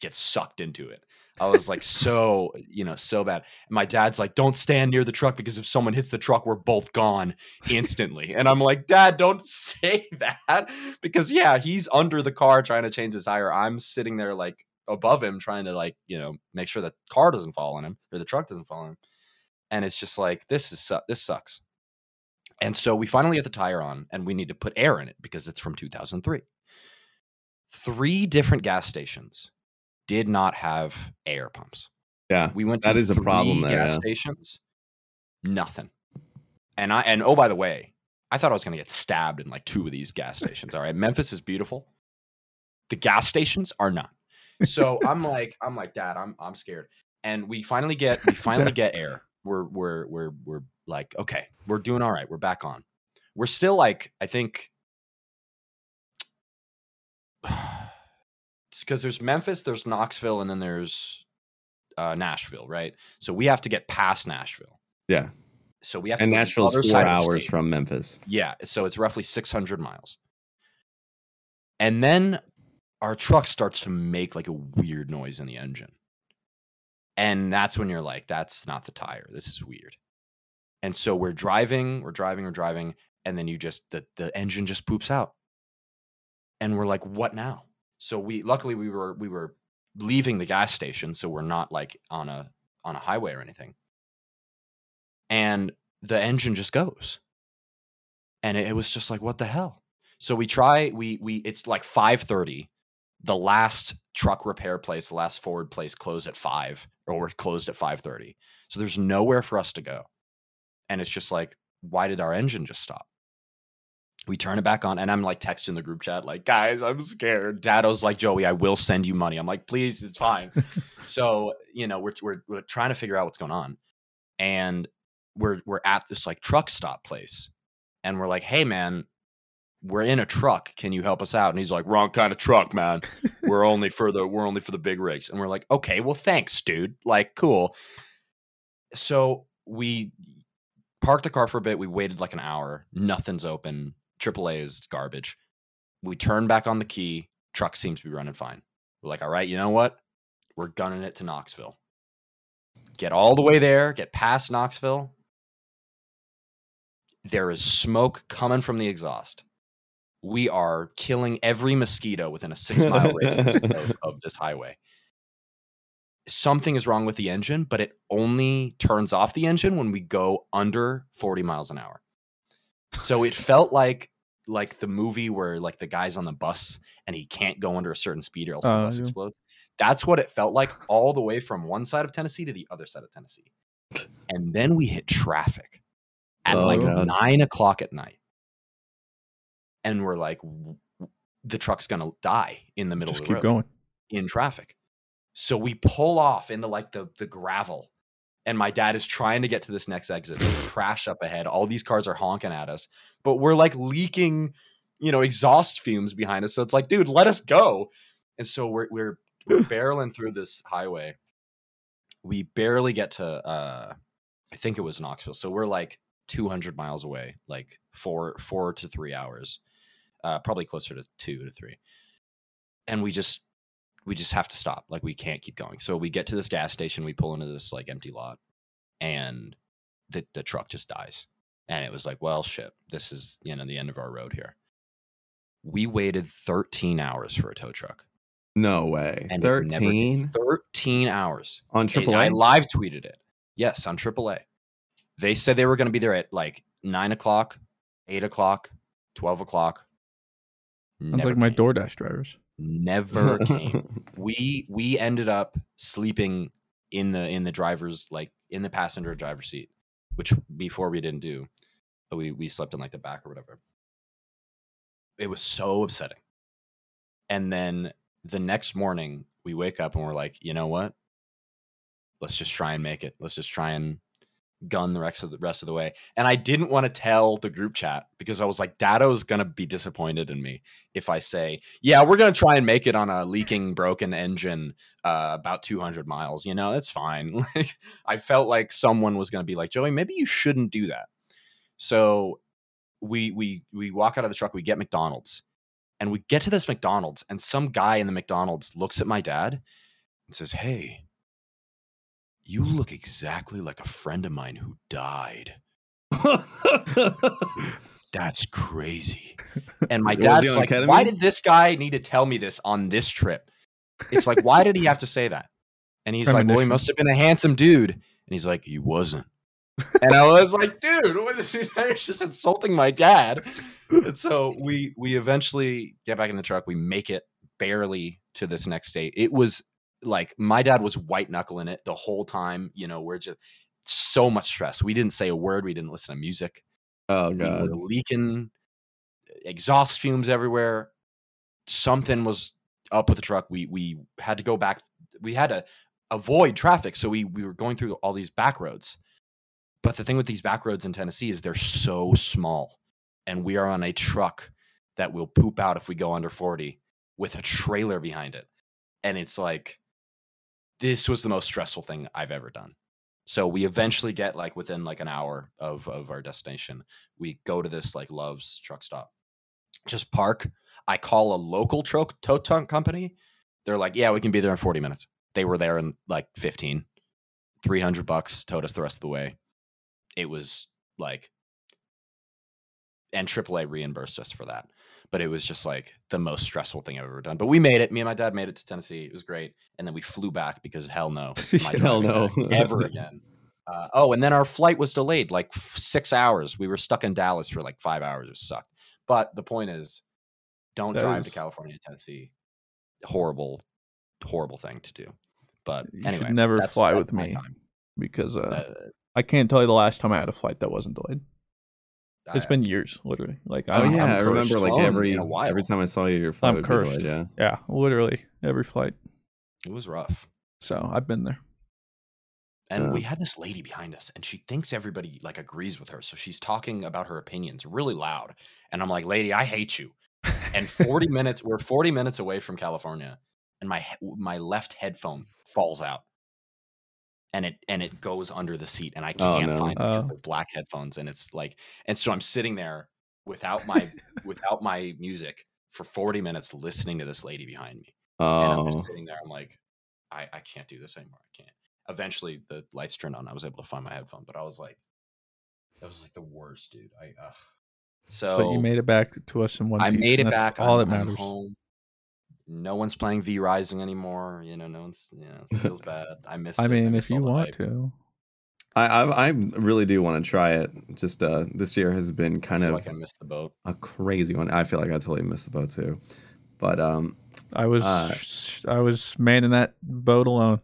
get sucked into it. I was like so, you know, so bad. And my dad's like, "Don't stand near the truck because if someone hits the truck, we're both gone instantly." and I'm like, "Dad, don't [LAUGHS] say that." Because yeah, he's under the car trying to change his tire. I'm sitting there like above him trying to like, you know, make sure the car doesn't fall on him or the truck doesn't fall on him. And it's just like this is su- this sucks. And so we finally get the tire on and we need to put air in it because it's from 2003 three different gas stations did not have air pumps. Yeah. We went to That is a problem there, gas yeah. stations, nothing. And I and oh by the way, I thought I was going to get stabbed in like two of these gas stations. All right, Memphis is beautiful. The gas stations are not. So [LAUGHS] I'm like I'm like dad, I'm I'm scared. And we finally get we [LAUGHS] finally get air. We're we're we're we're like okay, we're doing all right. We're back on. We're still like I think because there's Memphis, there's Knoxville, and then there's uh, Nashville, right? So we have to get past Nashville. Yeah. So we have And to the Nashville's four side of the hours from Memphis. Yeah, so it's roughly 600 miles. And then our truck starts to make like a weird noise in the engine. And that's when you're like, that's not the tire. This is weird. And so we're driving, we're driving, we're driving, and then you just the the engine just poops out. And we're like, what now? So we luckily we were we were leaving the gas station, so we're not like on a on a highway or anything. And the engine just goes. And it, it was just like what the hell? So we try we we it's like 5.30 the last truck repair place the last ford place closed at 5 or we're closed at 5.30 so there's nowhere for us to go. And it's just like why did our engine just stop we turn it back on and i'm like texting the group chat like guys i'm scared. Dado's like joey i will send you money. I'm like please it's fine. [LAUGHS] So you know we're, we're we're trying to figure out what's going on and we're we're at this like truck stop place and we're like hey man we're in a truck. Can you help us out? And he's like wrong kind of truck man. [LAUGHS] We're only for the we're only for the big rigs. And we're like okay well thanks dude. Like cool. So we parked the car for a bit. We waited like an hour. Nothing's open aaa is garbage we turn back on the key truck seems to be running fine we're like all right you know what we're gunning it to knoxville get all the way there get past knoxville there is smoke coming from the exhaust. We are killing every mosquito within a six mile radius [LAUGHS] of, of this highway. Something is wrong with the engine, but it only turns off the engine when we go under 40 miles an hour. So it felt like like the movie where like the guy's on the bus and he can't go under a certain speed or else the Oh, bus yeah. explodes. That's what it felt like all the way from one side of Tennessee to the other side of Tennessee. And then we hit traffic at Oh, like God. nine o'clock at night. And we're like, w- w- the truck's gonna die in the middle Just of the keep road going. in traffic. So we pull off into like the the gravel. And my dad is trying to get to this next exit. Crash up ahead. All these cars are honking at us, but we're like leaking, you know, exhaust fumes behind us. So it's like, dude, let us go. And so we're we're we're [SIGHS] barreling through this highway. We barely get to uh I think it was Knoxville. So we're like 200 miles away, like 4 4 to 3 hours. Uh probably closer to 2 to 3. And we just we just have to stop. Like we can't keep going. So we get to this gas station, we pull into this like empty lot, and the the truck just dies. And it was like, well, shit, this is you know the end of our road here. We waited 13 hours for a tow truck. No way. And it never came. 13 13 hours. on It- AAA? I live tweeted it. Yes, on AAA. They said they were going to be there at like nine o'clock, eight o'clock, twelve o'clock. Sounds Never like my came. DoorDash drivers. Never [LAUGHS] came. we we ended up sleeping in the in the driver's like in the passenger driver seat which before we didn't do but We we slept in like the back or whatever. It was so upsetting. And then the next morning we wake up and we're like, you know what? Let's just try and make it. Let's just try and gun the rest of the rest of the way. And I didn't want to tell the group chat because I was like, Dado's gonna be disappointed in me if I say, yeah, we're gonna try and make it on a leaking, broken engine, uh, about 200 miles. You know, that's fine. [LAUGHS] Like, I felt like someone was gonna be like, Joey, maybe you shouldn't do that. So we we we walk out of the truck, we get McDonald's, and we get to this McDonald's, and some guy in the McDonald's looks at my dad and says, Hey, you look exactly like a friend of mine who died. [LAUGHS] That's crazy. [LAUGHS] And my dad's like, why did this guy need to tell me this on this trip? It's like, why did he have to say that? And he's like, well, he must have been a handsome dude. And he's like, he wasn't. And I was like, dude, what is he? You're just insulting my dad. And so we we eventually get back in the truck. We make it barely to this next state. It was like my dad was white knuckling it the whole time. You know, we're just so much stress. We didn't say a word. We didn't listen to music. oh We god. were leaking exhaust fumes everywhere. Something was up with the truck. We we had to go back. We had to avoid traffic, so we we were going through all these back roads. But the thing with these back roads in Tennessee is they're so small, and we are on a truck that will poop out if we go under forty with a trailer behind it, and it's like this was the most stressful thing I've ever done. So we eventually get like within like an hour of of our destination. We go to this like Love's truck stop. Just park. I call a local truck tow truck company. They're like, "Yeah, we can be there in 40 minutes." They were there in like 15. 300 bucks towed us the rest of the way. It was like and AAA reimbursed us for that. But it was just like the most stressful thing I've ever done. But we made it. Me and my dad made it to Tennessee. It was great. And then we flew back because hell no, [LAUGHS] Hell no. ever again. Uh, oh, and then our flight was delayed like f- six hours. We were stuck in Dallas for like five hours. It sucked. But the point is, don't That drive to California, Tennessee. Horrible, horrible thing to do. But You anyway, never fly with me. time. because uh, Uh, I can't tell you the last time I had a flight that wasn't delayed. It's I- been years, literally. Like Oh I'm, yeah, I'm I remember like Flown every in every time I saw you, your flight I'm would cursed. delayed, Yeah. Yeah, literally every flight. it was rough. So I've been there. And Yeah. we had this lady behind us, and she thinks everybody like agrees with her. So she's talking about her opinions really loud. And I'm like, lady, I hate you. And 40 [LAUGHS] minutes, we're 40 minutes away from California, and my my left headphone falls out. And it and it goes under the seat, and I Oh, can't no. find it because Oh. they're black headphones. And it's like, and so I'm sitting there without my without my music for 40 minutes listening to this lady behind me. And I'm Oh, just sitting there. I'm like, I, I can't do this anymore. I can't. Eventually, the lights turned on. I was able to find my headphone, but I was like, that was like the worst, dude. I ugh. so But you made it back to us in one I piece. made it back. All I'm, that I'm matters. home. No one's playing V Rising anymore. You know, no one's. You know, it feels [LAUGHS] bad. I miss. I mean, missed if you want hype. to, I, I I really do want to try it. Just uh, this year has been I kind feel of like I missed the boat. a crazy one. I feel like I totally missed the boat too. But um, I was Uh, I was manning that boat alone.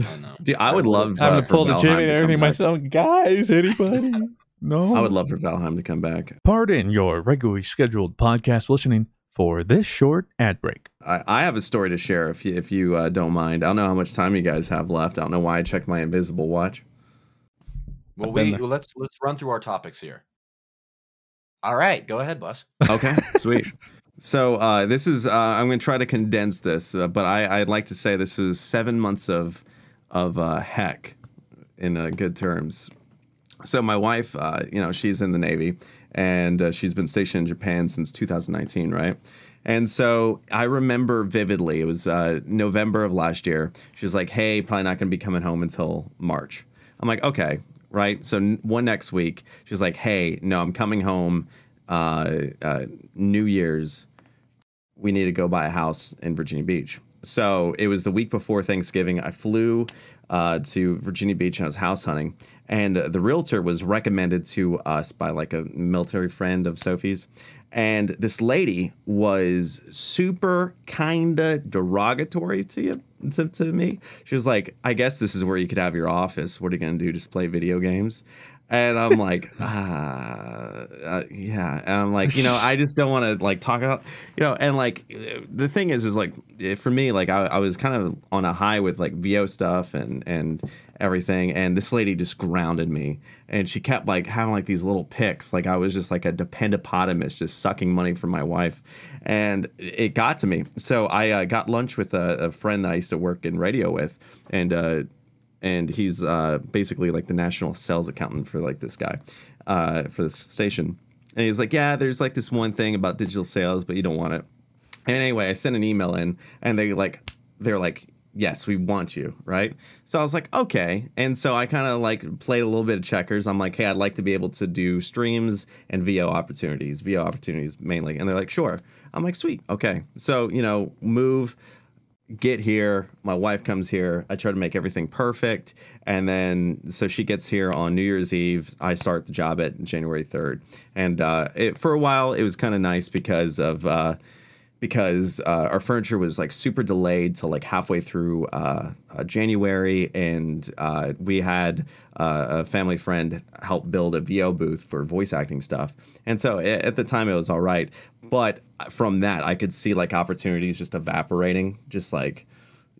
I know. dude, I would love Having uh, to pull the Valheim jimmy and everything myself. Guys, anybody? no. [LAUGHS] I would love for Valheim to come back. Pardon your regularly scheduled podcast listening for this short ad break. I, I have a story to share if you if you uh, don't mind. I don't know how much time you guys have left. I don't know why I checked my invisible watch. Well, we there. well, let's let's run through our topics here. All right, go ahead, Bless. Okay, [LAUGHS] sweet. So uh, this is uh, I'm going to try to condense this, uh, but I, I'd like to say this is seven months of of uh, heck in uh, good terms. So my wife, uh, you know, she's in the Navy, and uh, she's been stationed in Japan since 2019, right? And so I remember vividly. It was uh, November of last year. She was like, "Hey, probably not going to be coming home until March." I'm like, "Okay, right." So n- one next week, she's like, "Hey, no, I'm coming home uh, uh, New Year's. We need to go buy a house in Virginia Beach." So it was the week before Thanksgiving. I flew uh, to Virginia Beach and I was house hunting. And the realtor was recommended to us by like a military friend of Sophie's. And this lady was super kinda derogatory to you to, to me. She was like, I guess this is where you could have your office. What are you gonna do? Just play video games? And I'm like, [LAUGHS] ah, uh, yeah. And I'm like, you know, I just don't want to like talk about, you know, and like the thing is, is like eh, for me, like I, I was kind of on a high with like VO stuff and and everything, and this lady just grounded me, and she kept like having like these little picks, like I was just like a dependopotamus, just sucking money from my wife, and it got to me. So I uh, got lunch with a, a friend that I used to work in radio with, and. uh and he's uh, basically like the national sales accountant for like this guy uh, for this station. And he's like, yeah, there's like this one thing about digital sales, but you don't want it. And anyway, I sent an email in, and they like, they're like, yes, we want you, right? So I was like, okay. And so I kind of like played a little bit of checkers. I'm like, hey, I'd like to be able to do streams and VO opportunities, VO opportunities mainly. And they're like, sure. I'm like, sweet, okay. So you know, move get here my wife comes here i try to make everything perfect and then so she gets here on new year's eve i start the job at january 3rd and uh, it, for a while it was kind of nice because of uh, because uh, our furniture was like super delayed till like halfway through uh, uh, January, and uh, we had uh, a family friend help build a VO booth for voice acting stuff. And so a- at the time it was all right, but from that I could see like opportunities just evaporating, just like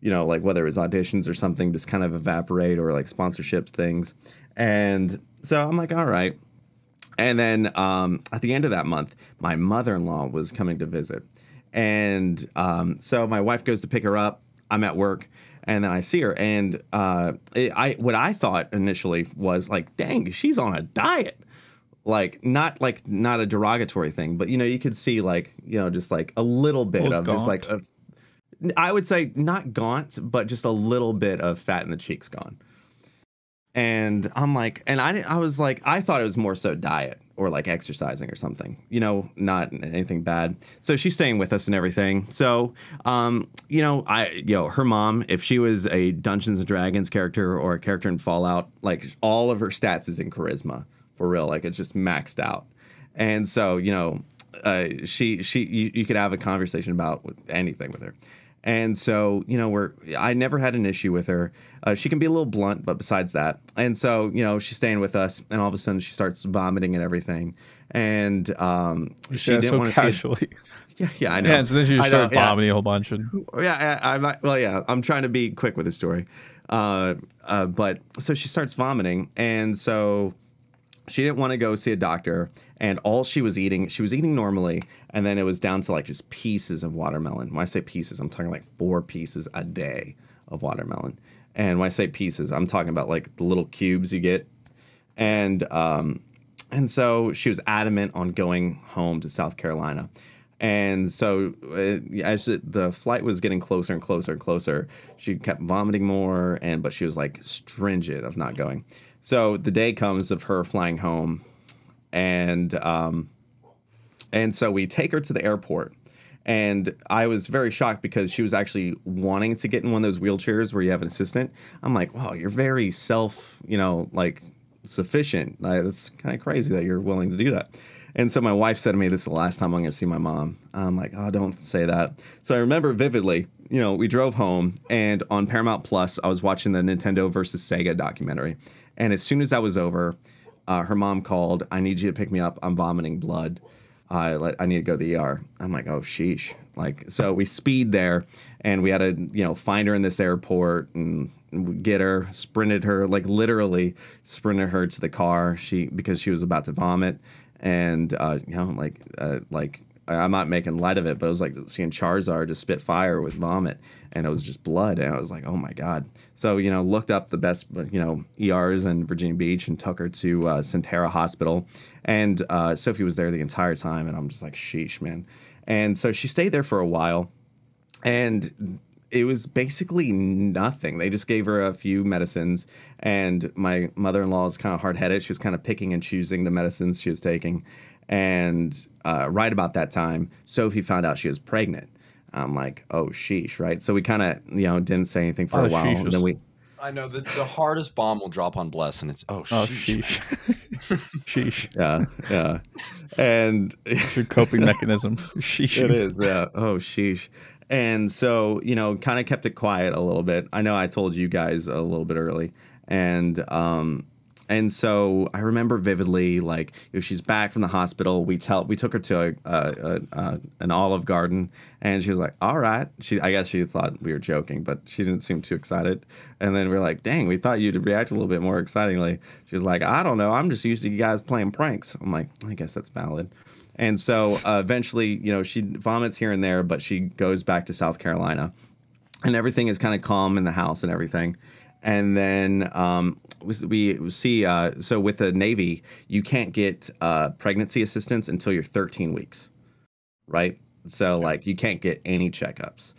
you know like whether it was auditions or something just kind of evaporate or like sponsorships things. And so I'm like, all right. And then um, at the end of that month, my mother in law was coming to visit. And um, so my wife goes to pick her up. I'm at work, and then I see her, and uh, it, I what I thought initially was like, "Dang, she's on a diet." Like not like not a derogatory thing, but you know you could see like you know just like a little bit of just like gaunt. a, I would say not gaunt, but just a little bit of fat in the cheeks gone. And I'm like, and I didn't, I was like, I thought it was more so diet or like exercising or something, you know, not anything bad. So she's staying with us and everything. So, um, you know, I, you know, her mom, if she was a Dungeons and Dragons character or a character in Fallout, like all of her stats is in charisma for real. Like it's just maxed out. And so, you know, uh, she, she, you, you could have a conversation about anything with her. And so, you know, we're I never had an issue with her. Uh, she can be a little blunt, but besides that, and so you know, she's staying with us, and all of a sudden she starts vomiting and everything, and um, she Yeah, didn't so want to. See, casually. [LAUGHS] yeah, yeah, I know. Yeah, and so then she just I started yeah. vomiting a whole bunch. And Yeah, I, I'm well, yeah. I'm trying to be quick with the story, uh, uh, but so she starts vomiting, and so she didn't want to go see a doctor, and all she was eating, she was eating normally, and then it was down to like just pieces of watermelon. When I say pieces, I'm talking like four pieces a day of watermelon, and when I say pieces, I'm talking about like the little cubes you get, and um, and so she was adamant on going home to South Carolina. And so, uh, as the- flight was getting closer and closer and closer, she kept vomiting more, and but she was like stringent of not going. So the day comes of her flying home, and um, and so we take her to the airport. And I was very shocked because she was actually wanting to get in one of those wheelchairs where you have an assistant. I'm like, wow, you're very self, you know, like sufficient. Like, that's kind of crazy that you're willing to do that. And so my wife said to me, "This is the last time I'm going to see my mom." I'm like, "Oh, don't say that." So I remember vividly. You know, we drove home, and on Paramount Plus, I was watching the Nintendo versus Sega documentary. And as soon as that was over, uh, her mom called. I need you to pick me up. I'm vomiting blood. I I need to go to the ER. I'm like, oh sheesh. Like so we speed there and we had to, you know, find her in this airport and get her, sprinted her, like literally sprinted her to the car. She because she was about to vomit. And uh, you know, like uh, like I'm not making light of it, but it was like seeing Charizard just spit fire with vomit, and it was just blood, and I was like, oh my god. So you know, looked up the best you know ERs in Virginia Beach and took her to uh, Hospital, and uh, Sophie was there the entire time, and I'm just like, sheesh, man. And so she stayed there for a while, and it was basically nothing. They just gave her a few medicines, and my mother in law is kind of hard headed. She was kind of picking and choosing the medicines she was taking. And uh, right about that time, Sophie found out she was pregnant. I'm like, oh, sheesh, right? So we kind of, you know, didn't say anything for Oh, a while. sheesh And then we, I know the, the hardest bomb will drop on Bless, and it's oh, oh, sheesh. sheesh, [LAUGHS] [LAUGHS] sheesh. yeah, yeah. And It's your coping mechanism. [LAUGHS] Sheesh. It is, yeah. Oh, sheesh. And so, you know, kind of kept it quiet a little bit. I know I told you guys a little bit early, and um, and so I remember vividly, like know, she's back from the hospital. We tell we took her to a, a, a, a an Olive Garden, and she was like, "All right." She I guess she thought we were joking, but she didn't seem too excited. And then we are like, "Dang, we thought you'd react a little bit more excitingly." She was like, "I don't know. I'm just used to you guys playing pranks." I'm like, "I guess that's valid." And so uh, eventually, you know, she vomits here and there, but she goes back to South Carolina, and everything is kind of calm in the house and everything. And then um, we, we see uh, so with the navy you can't get uh, pregnancy assistance until you're 13 weeks right? So like you can't get any checkups.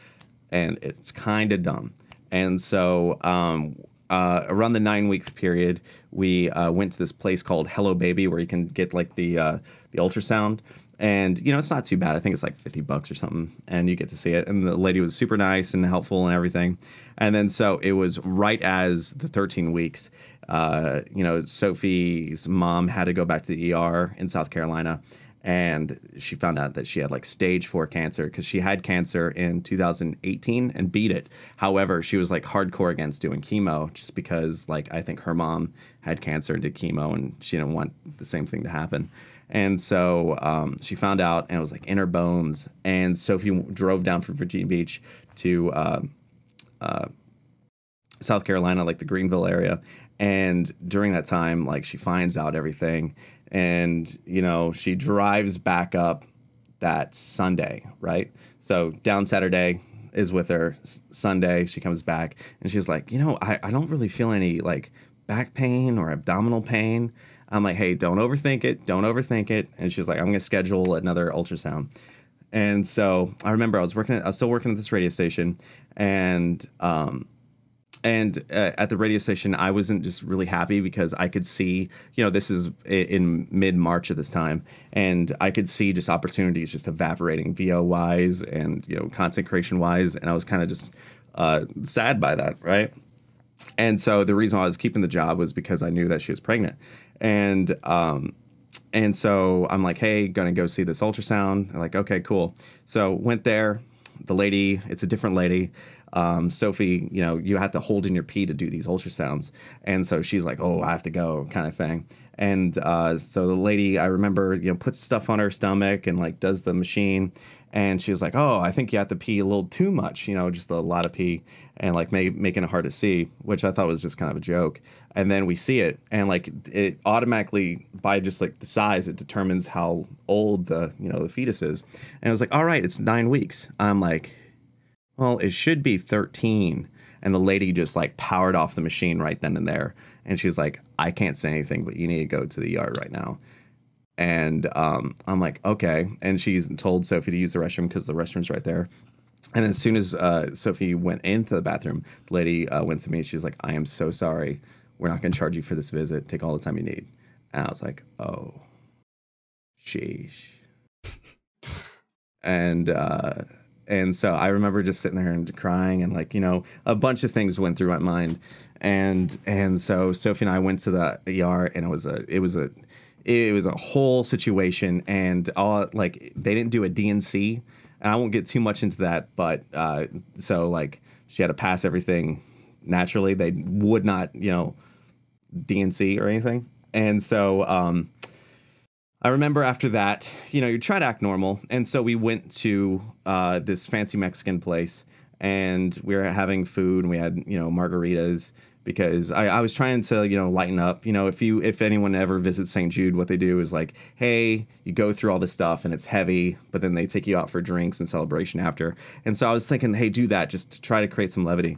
And it's kind of dumb. And so um, uh, around the nine week period we uh, went to this place called hello baby where you can get like the uh, the ultrasound. And you know it's not too bad. I think it's like 50 bucks or something and you get to see it. And the lady was super nice and helpful and everything. And then so it was right as the 13 weeks uh, you know sophie's mom had to go back to the er in south carolina and she found out that she had like stage four cancer because she had cancer in 2018 and beat it. However she was like hardcore against doing chemo just because like i think her mom had cancer and did chemo and she didn't want the same thing to happen and so um, she found out, and it was like in her bones. And Sophie drove down from Virginia Beach to uh, uh, South Carolina, like the Greenville area. And during that time, like she finds out everything, and you know she drives back up that Sunday, right? So down Saturday is with her. Sunday she comes back, and she's like, you know, I, I don't really feel any like back pain or abdominal pain. I'm like, hey, don't overthink it. Don't overthink it. And she's like, I'm going to schedule another ultrasound. And so I remember I was working, at, I was still working at this radio station, and um, and uh, at the radio station, I wasn't just really happy because I could see, you know, this is in mid March at this time, and I could see just opportunities just evaporating VO wise and you know content creation wise, and I was kind of just uh, sad by that, right? And so the reason I was keeping the job was because I knew that she was pregnant, and um, and so I'm like, hey, gonna go see this ultrasound. I'm like, okay, cool. So went there. The lady, it's a different lady. Um, Sophie, you know, you have to hold in your pee to do these ultrasounds, and so she's like, oh, I have to go, kind of thing. And uh, so the lady, I remember, you know, puts stuff on her stomach and like does the machine, and she was like, "Oh, I think you have to pee a little too much, you know, just a lot of pee, and like making it hard to see," which I thought was just kind of a joke. And then we see it, and like it automatically by just like the size, it determines how old the you know the fetus is. And I was like, "All right, it's nine weeks." I'm like, "Well, it should be 13." And the lady just like powered off the machine right then and there, and she's like, "I can't say anything, but you need to go to the yard right now." And um, I'm like, okay. And she's told Sophie to use the restroom because the restroom's right there. And as soon as uh, Sophie went into the bathroom, the lady uh, went to me. She's like, I am so sorry. We're not going to charge you for this visit. Take all the time you need. And I was like, oh, sheesh. [LAUGHS] and uh, and so I remember just sitting there and crying, and like you know, a bunch of things went through my mind, and and so Sophie and I went to the ER, and it was a it was a it was a whole situation, and all like they didn't do a D&C, and I won't get too much into that, but uh, so like she had to pass everything naturally. They would not, you know, D&C or anything, and so um, I remember after that, you know, you try to act normal, and so we went to uh, this fancy Mexican place, and we were having food, and we had you know margaritas because I, I was trying to you know lighten up. You know, if you if anyone ever visits St. Jude, what they do is like, hey, you go through all this stuff and it's heavy, but then they take you out for drinks and celebration after. And so I was thinking, hey, do that just to try to create some levity.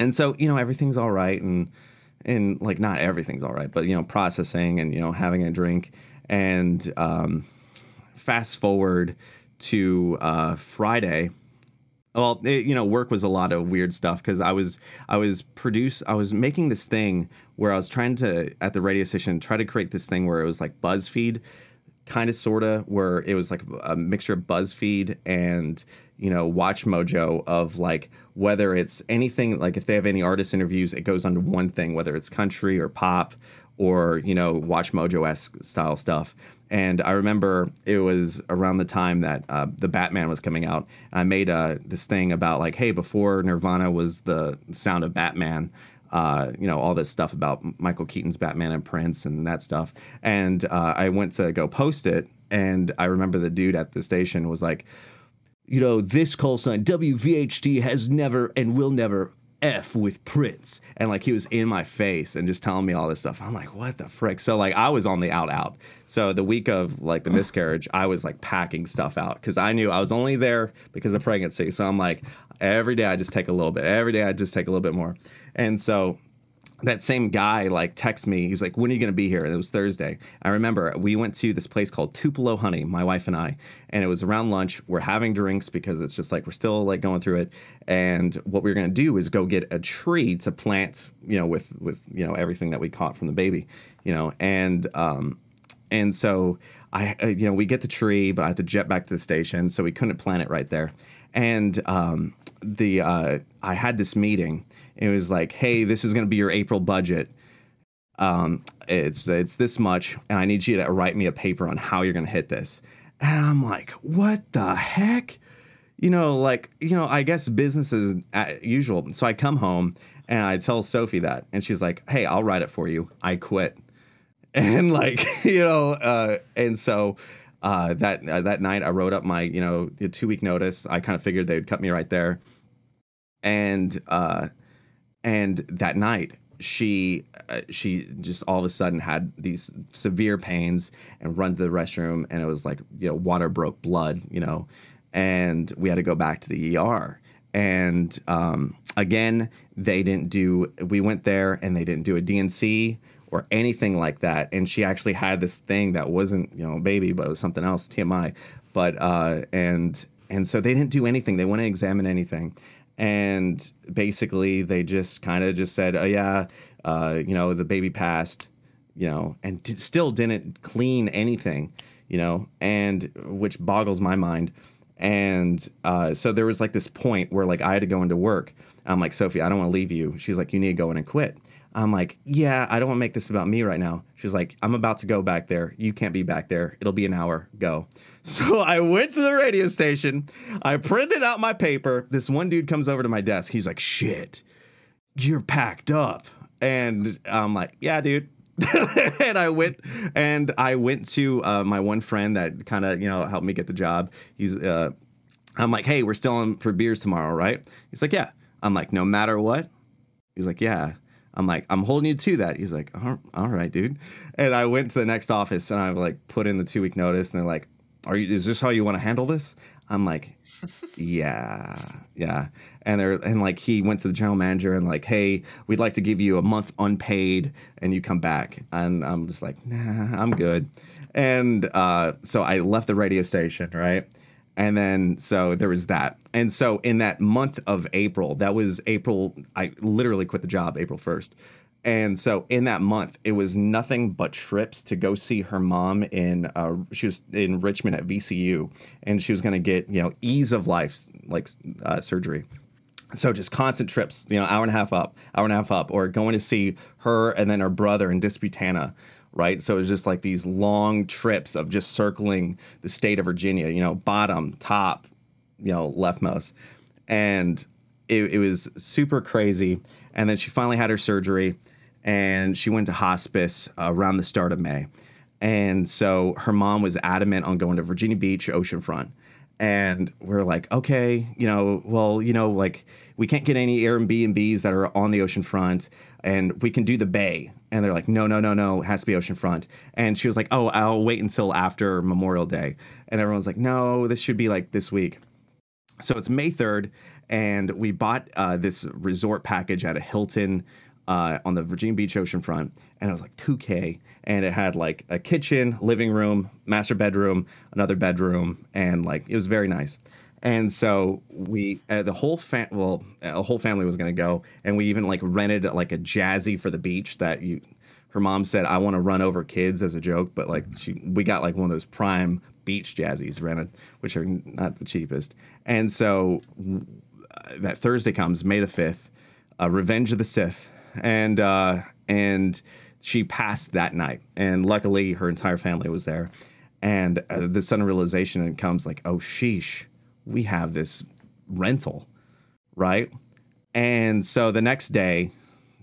And so you know everything's all right and and like not everything's all right, but you know processing and you know having a drink and um, fast forward to uh, Friday well it, you know work was a lot of weird stuff because i was i was produce i was making this thing where i was trying to at the radio station try to create this thing where it was like buzzfeed kind of sorta where it was like a mixture of buzzfeed and you know watch mojo of like whether it's anything like if they have any artist interviews it goes under one thing whether it's country or pop or you know watch mojo esque style stuff and I remember it was around the time that uh, the Batman was coming out. I made uh, this thing about like, hey, before Nirvana was the sound of Batman, uh, you know, all this stuff about Michael Keaton's Batman and Prince and that stuff. And uh, I went to go post it, and I remember the dude at the station was like, you know, this call sign WVHD has never and will never F with Prince. And like he was in my face and just telling me all this stuff. I'm like, what the frick? So like I was on the out out. So the week of like the miscarriage, I was like packing stuff out because I knew I was only there because of pregnancy. So I'm like, every day I just take a little bit. Every day I just take a little bit more. And so that same guy like texts me. He's like, "When are you going to be here?" And it was Thursday. I remember we went to this place called Tupelo Honey, my wife and I, and it was around lunch. We're having drinks because it's just like we're still like going through it. And what we are going to do is go get a tree to plant, you know, with with you know everything that we caught from the baby, you know, and um, and so I, uh, you know, we get the tree, but I had to jet back to the station, so we couldn't plant it right there. And um, the uh, I had this meeting it was like, hey, this is going to be your April budget. Um, it's it's this much, and I need you to write me a paper on how you're going to hit this. And I'm like, what the heck? You know, like you know, I guess business is usual. So I come home and I tell Sophie that, and she's like, hey, I'll write it for you. I quit. [LAUGHS] And like you know, uh, and so. Uh, that uh, that night, I wrote up my you know two week notice. I kind of figured they'd cut me right there, and uh, and that night she uh, she just all of a sudden had these severe pains and run to the restroom and it was like you know water broke blood you know. And we had to go back to the ER and um, again they didn't do we went there and they didn't do a D&C or anything like that. And she actually had this thing that wasn't you know baby but it was something else TMI but uh, and and so they didn't do anything. They wouldn't examine anything and basically they just kind of just said, "Oh yeah, uh, you know, the baby passed," you know, and d- still didn't clean anything, you know, and which boggles my mind. And uh, so there was like this point where like I had to go into work. I'm like, Sophie, I don't want to leave you. She's like, you need to go in and quit. I'm like, yeah, I don't want to make this about me right now. She's like, I'm about to go back there. You can't be back there. It'll be an hour. Go. So I went to the radio station. I printed out my paper. This one dude comes over to my desk. He's like, shit, you're packed up. And I'm like, yeah, dude. [LAUGHS] and I went and I went to uh, my one friend that kind of, you know, helped me get the job. He's, uh, I'm like, hey, we're still in for beers tomorrow, right? He's like, yeah. I'm like, no matter what. He's like, yeah. I'm like, I'm holding you to that. He's like, all right, dude. And I went to the next office and I like put in the two week notice and they're like, are you, is this how you want to handle this? I'm like, yeah, yeah. And they're, and like he went to the general manager and like, hey, we'd like to give you a month unpaid and you come back. And I'm just like, nah, I'm good. And uh, so I left the radio station, right? And then so there was that. And so in that month of April, that was April, I literally quit the job April 1st. And so in that month, it was nothing but trips to go see her mom in uh, she was in Richmond at VCU, and she was going to get you know ease of life like uh, surgery. So just constant trips, you know, hour and a half up, hour and a half up, or going to see her and then her brother in Disputanta, right? So it was just like these long trips of just circling the state of Virginia, you know, bottom, top, you know, leftmost, and it, it was super crazy. And then she finally had her surgery and she went to hospice around the start of May. And so her mom was adamant on going to Virginia Beach oceanfront. And we're like, okay, you know, well, you know, like we can't get any Airbnbs that are on the oceanfront, and we can do the bay. And they're like, no, no, no, no, it has to be oceanfront. And she was like, oh, I'll wait until after Memorial Day. And everyone's like, no, this should be like this week. So it's May 3rd, and we bought uh, this resort package at a Hilton uh, on the Virginia Beach oceanfront, and it was like 2K, and it had like a kitchen, living room, master bedroom, another bedroom, and like it was very nice. And so we, uh, the whole fam, well, a whole family was gonna go, and we even like rented like a jazzy for the beach that you. Her mom said, "I want to run over kids" as a joke, but like she, we got like one of those prime beach jazzies rented, which are not the cheapest. And so uh, that Thursday comes, May the fifth, uh, Revenge of the Sith and uh, and she passed that night. And luckily, her entire family was there. And uh, the sudden realization comes like, oh sheesh, we have this rental, right? And so the next day,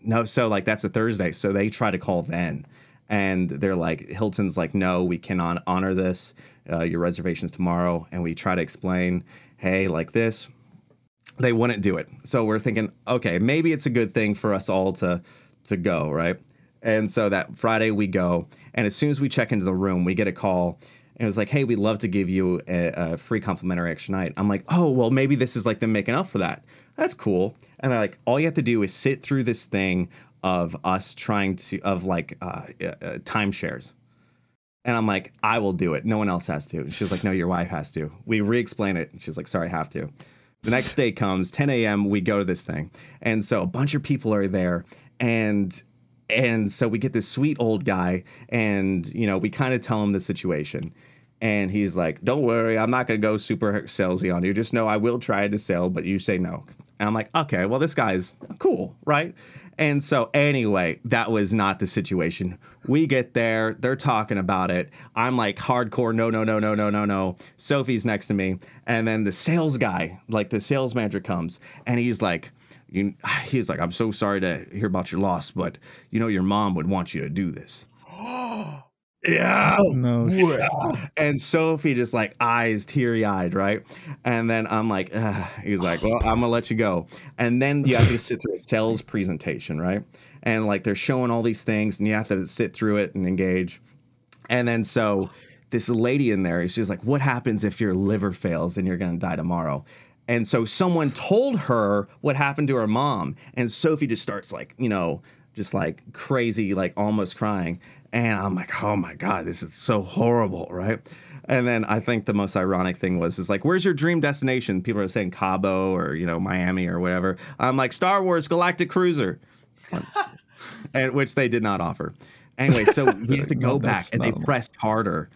no. So like that's a Thursday. So they try to call then, and they're like, Hilton's like, no, we cannot honor this. Uh, your reservation's tomorrow, and we try to explain, hey, like this. They wouldn't do it. So we're thinking, okay, maybe it's a good thing for us all to to go, right? And so that Friday we go, and as soon as we check into the room, we get a call. And it was like, hey, we'd love to give you a, a free complimentary extra night. I'm like, oh, well, maybe this is like them making up for that. That's cool. And they're like, all you have to do is sit through this thing of us trying to, of like uh, uh, uh, timeshares. And I'm like, I will do it. No one else has to. And she's like, no, your wife has to. We re explain it. And she's like, sorry, I have to. The next day comes, 10 a.m., we go to this thing. And so a bunch of people are there. And and so we get this sweet old guy, and you know, we kind of tell him the situation. And he's like, Don't worry, I'm not gonna go super salesy on you. Just know I will try to sell, but you say no. And I'm like, okay, well, this guy's cool, right? And so, anyway, that was not the situation. We get there, they're talking about it. I'm like, hardcore, no, no, no, no, no, no, no. Sophie's next to me. And then the sales guy, like the sales manager comes, and he's like, you, [SIGHS] he's like, I'm so sorry to hear about your loss, but you know, your mom would want you to do this. [GASPS] [GASPS] [GASPS] yeah. Oh, no. shit. And Sophie just like eyes teary eyed, right? And then I'm like, Ugh. he's like, well, I'm gonna let you go. And then you have to sit through a sales presentation, right? And like they're showing all these things, and you have to sit through it and engage. And then so this lady in there is just like, what happens if your liver fails and you're gonna die tomorrow? And so someone told her what happened to her mom, and Sophie just starts like, you know, just like crazy, like almost crying. And I'm like, oh my God, this is so horrible, right? And then I think the most ironic thing was is like, where's your dream destination? People are saying Cabo or you know Miami or whatever. I'm like Star Wars Galactic Cruiser, [LAUGHS] and which they did not offer. Anyway, so [LAUGHS] we have to No, go back, and they pressed harder.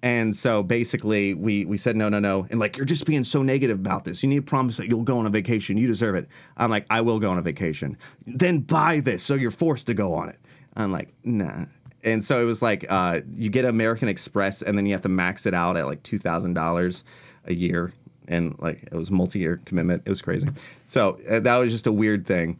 And so basically, we we said no, no, no, and like you're just being so negative about this. You need to promise that you'll go on a vacation. You deserve it. I'm like, I will go on a vacation. Then buy this, so you're forced to go on it. I'm like, nah. And so it was like uh, you get American Express, and then you have to max it out at like two thousand dollars a year, and like it was multi-year commitment. It was crazy. So uh, that was just a weird thing.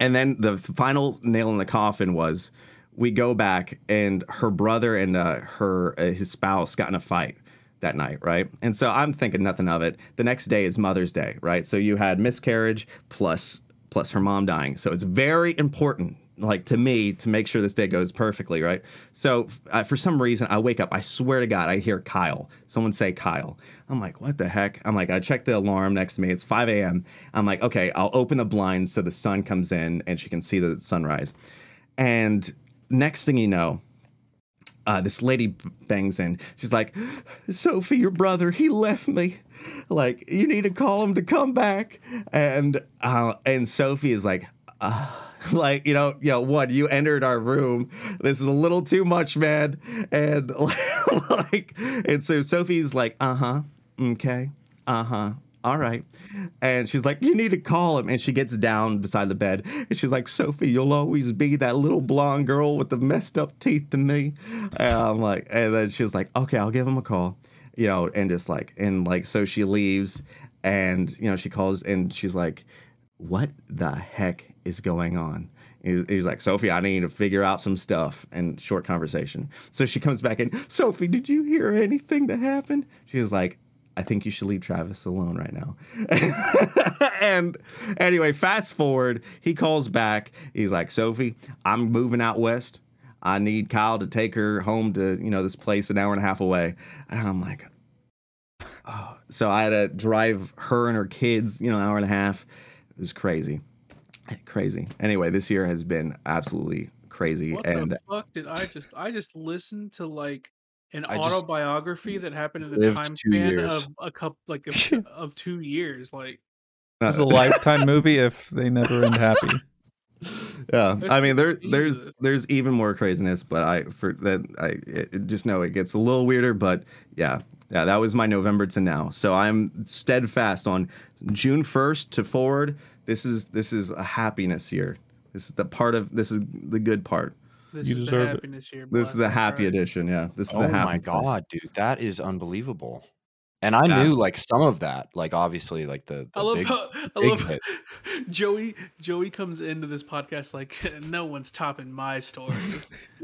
And then the final nail in the coffin was we go back and her brother and uh, her uh, his spouse got in a fight that night, right? And so I'm thinking nothing of it. The next day is Mother's Day, right? So you had miscarriage plus plus her mom dying. So it's very important like to me to make sure this day goes perfectly, right? So uh, for some reason I wake up, I swear to god I hear Kyle. Someone say Kyle. I'm like, "What the heck?" I'm like, I check the alarm next to me. It's 5 a.m. I'm like, "Okay, I'll open the blinds so the sun comes in and she can see the sunrise." And next thing you know, uh, this lady bangs in. She's like, Sophie, your brother, he left me. Like, you need to call him to come back. And uh, and Sophie is like, uh, [LAUGHS] like you know, you know, what? You entered our room. This is a little too much, man. And [LAUGHS] like, and so Sophie's like, uh huh, okay, uh huh. All right. And she's like, You need to call him. And she gets down beside the bed. And she's like, Sophie, you'll always be that little blonde girl with the messed up teeth to me. And I'm like, and then she's like, Okay, I'll give him a call. You know, and just like, and like, so she leaves and, you know, she calls and she's like, What the heck is going on? He's, like, Sophie, I need to figure out some stuff. And short conversation. So she comes back in, Sophie, did you hear anything that happened? She was like, I think you should leave Travis alone right now. [LAUGHS] and anyway, fast forward, he calls back. He's like, Sophie, I'm moving out west. I need Kyle to take her home to, you know, this place an hour and a half away. And I'm like, oh. so I had to drive her and her kids, you know, an hour and a half. It was crazy. [LAUGHS] Crazy. Anyway, this year has been absolutely crazy. What and the fuck did I just? I just listened to like an I autobiography that happened in the time span years. of a couple, like a, [LAUGHS] of two years. Like uh, It was a lifetime movie if they never end happy. [LAUGHS] yeah i mean there there's there's even more craziness but i for that i it, it just know it gets a little weirder but yeah yeah that was my november to now so i'm steadfast on june 1st to forward this is this is a happiness year this is the part of this is the good part this You is the deserve it. happiness here. this is the happy heart. edition yeah this is Oh the my happy part. god, dude, that is unbelievable. And I Yeah. knew like some of that, like obviously like the, the I love big, how I big love hit. [LAUGHS] Joey. Joey comes into this podcast like [LAUGHS] no one's topping my story. [LAUGHS]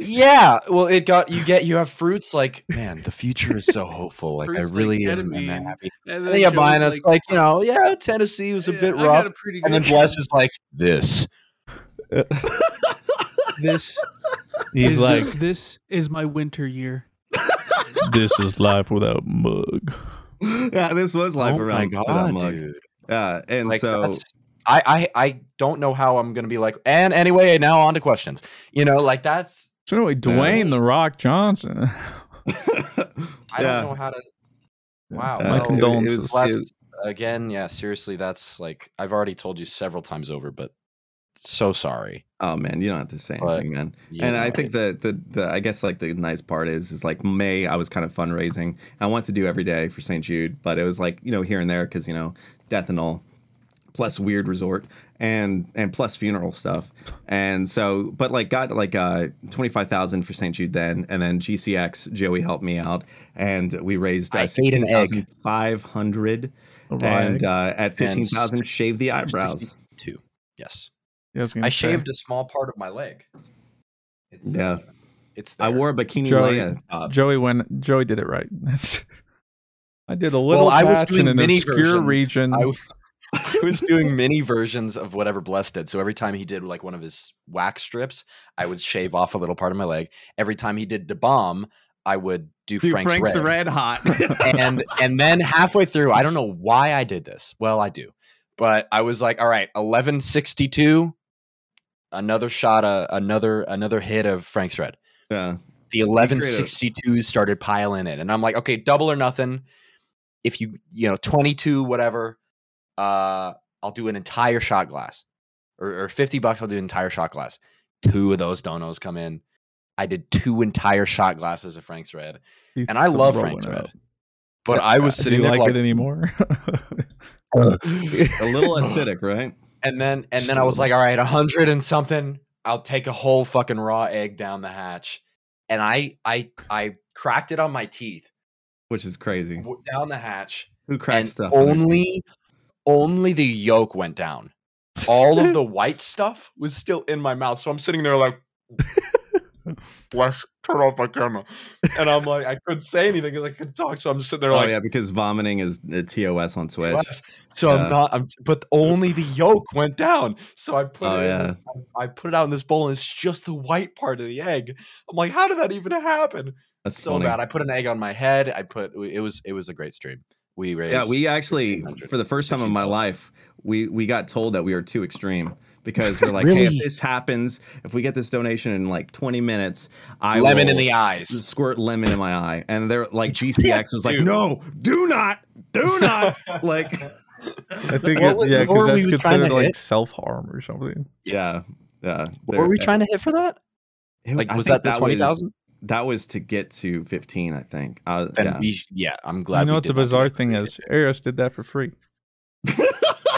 Yeah, well, it got you get you have fruits like man, the future is so hopeful. Like Fruits I like really am, am ketamine. happy. And And yeah, Joey's Brian, it's like you know, yeah, Tennessee was a "Yeah, bit rough, a pretty and then Bless is like this. this. He's is like, the- this is my winter year. this is life without mug. [LAUGHS] yeah, this was life oh around my without god, mug. dude! Yeah, and Like so I, I I don't know how I'm gonna be like. And anyway, now on to questions. You know, like that's So anyway, Dwayne the Rock Johnson. [LAUGHS] I Yeah. don't know how to. Wow. Uh, My well, it- it condolences. was again, yeah, seriously, that's like I've already told you several times over, but so sorry. oh man, you don't have to say But, anything, man. you and I think the, the the I guess like the nice part is is like May I was kind of fundraising. I wanted to do every day for St. Jude, but it was like you know here and there because you know death and all, plus weird resort and and plus funeral stuff. And so, but like got like uh twenty five thousand for St. Jude then, and then GCX Joey helped me out, and we raised uh, sixteen thousand five hundred. And uh, at fifteen thousand, shave the eyebrows. Two. Yes. Yeah, I, was I shaved a small part of my leg. It's, Yeah. uh, it's I wore a bikini Joey- Leia top. Joey went. Joey did it right. [LAUGHS] I did a little Well, I was doing in an mini obscure versions. region. I, w- [LAUGHS] I was doing mini versions of whatever Bless did. So every time he did like one of his wax strips, I would shave off a little part of my leg. Every time he did the bomb, I would do Dude, Frank's, Frank's red. red hot. and [LAUGHS] and then halfway through, I don't know why I did this. Well, I do, but I was like, all right, eleven sixty two, another shot, uh, another another hit of Frank's red. yeah. The eleven sixty twos started piling in, and I'm like, okay, double or nothing. If you you know twenty two whatever, uh, I'll do an entire shot glass, or, or fifty bucks. I'll do an entire shot glass. Two of those donos come in. I did two entire shot glasses of Frank's red, You and I love Frank's red. out. But I was Do sitting you there like like, it anymore? [LAUGHS] a little acidic, right? And then and then I was like, all right, a hundred and something. I'll take a whole fucking raw egg down the hatch, and I I I cracked it on my teeth Which is crazy. down the hatch, Who cracks and stuff? on their teeth? only only the yolk went down. All of [LAUGHS] the white stuff was still in my mouth, so I'm sitting there like. [LAUGHS] Bless, turn off my camera. And I'm like, I couldn't say anything because I couldn't talk. So I'm just sitting there Oh like, yeah, because vomiting is a TOS on Twitch. So Yeah. I'm not. I'm, but only the yolk went down. So I put Oh, it. yeah. In this, I put it out in this bowl, and it's just the white part of the egg. I'm like, how did that even happen? That's So funny. bad. I put an egg on my head. I put. It was. It was a great stream. We raised. Yeah, we actually, for the first time in my life, we we got told that we were too extreme because we're like, hey, if this happens, if we get this donation in like 20 minutes, I Lemon will in the s- eyes. squirt lemon in my eye, and they're like, [LAUGHS] GCX was like, Dude. no, do not, do not, [LAUGHS] like, I think it, was- yeah, because that's we considered like self harm or something. yeah, yeah. What were we trying to hit for that? to? Like, was that the twenty thousand? That was to get to 15, I think. Uh, Then yeah. we, yeah, I'm glad. you know we what the did not bizarre thing is? Arios did that for free. [LAUGHS]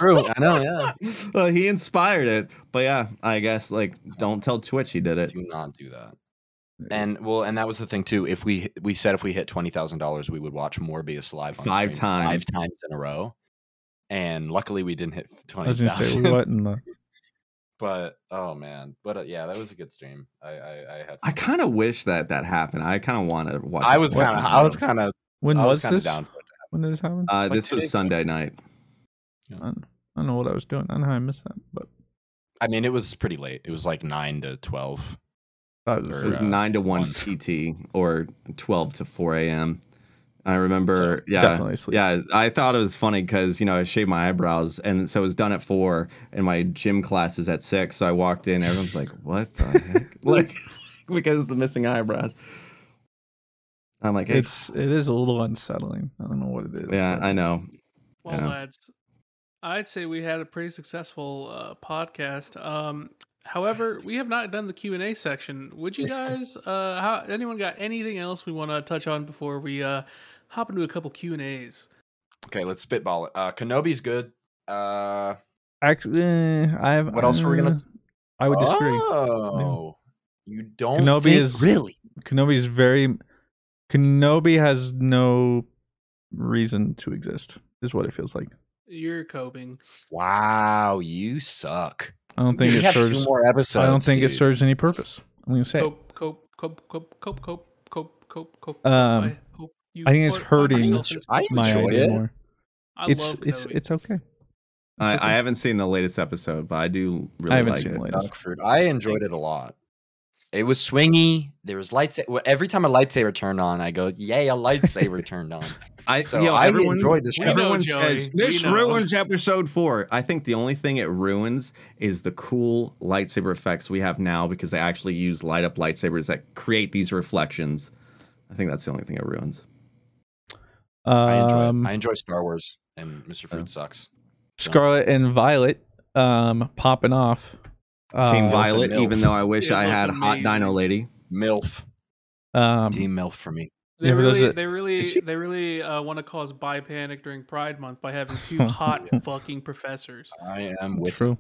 True. I know. Yeah. [LAUGHS] well, he inspired it, but yeah, I guess like don't tell Twitch he did it. do not do that. And well, and that was the thing too. If we we said if we hit twenty thousand dollars, we would watch Morbius live on Five stream times. five times in a row. And luckily, we didn't hit I twenty was gonna say thousand. what in the but oh man, but uh, yeah, that was a good stream. I I, I had. I kind of wish that that happened. I kind of want to watch. I was kind of. I was kind of. when I was was kind of this? down for it. When did this happen? Uh, It's like this two was days ago. Sunday night. I, don't, I don't know what I was doing. I don't know how I missed that, but I mean, it was pretty late. It was like nine to twelve. I was It was uh, nine to one one. PT or twelve to four a.m. I remember, So, yeah, yeah. I thought it was funny because you know I shaved my eyebrows, and so it was done at four, and my gym class is at six. So I walked in, everyone's like, "What the [LAUGHS] heck?" like [LAUGHS] because of the missing eyebrows. I'm like, hey, it's it is a little unsettling. I don't know what it is. yeah, but- I know. Well, Yeah. lads, I'd say we had a pretty successful uh, podcast. Um, however, we have not done the Q and A section. Would you guys? Uh, how anyone got anything else we want to touch on before we uh, hop into a couple Q and A's? Okay, let's spitball it. Uh, Kenobi's good. Uh, Actually, I have. What else were we gonna- uh, I would disagree. Oh, you don't. Kenobi think- is- really. Kenobi is very. Kenobi has no reason to exist. Is what it feels like. You're coping. Wow, you suck. I don't think we it have serves. two more episodes. I don't think it serves any purpose. I'm gonna say. Cope, cope, cope, cope, cope, cope, cope, cope, cope. Um, I I think it's hurting I My enjoy idea it. more. I It's love it's coding. it's okay. I. I haven't seen the latest episode, but I do really I haven't like seen it. the latest. Fruit. I enjoyed it a lot. It was swingy. There was lightsaber. Every time a lightsaber turned on, I go, "Yay, a lightsaber [LAUGHS] turned on!" I So yo, I everyone, enjoyed this We show. Everyone know, Joey. says We this know." ruins episode four. I think the only thing it ruins is the cool lightsaber effects we have now because they actually use light up lightsabers that create these reflections. I think that's the only thing it ruins. I enjoy Um, it. I enjoy Star Wars, and Mr. Fruit sucks. Scarlet and Violet um popping off. Team Uh, Violet, even though I wish It I looked had Hot amazing. Dino Lady. Milf. Um, Team Milf for me. They Yeah, really, are- they really, she- they really uh, want to cause bi panic during Pride Month by having two [LAUGHS] hot fucking professors. I am with true.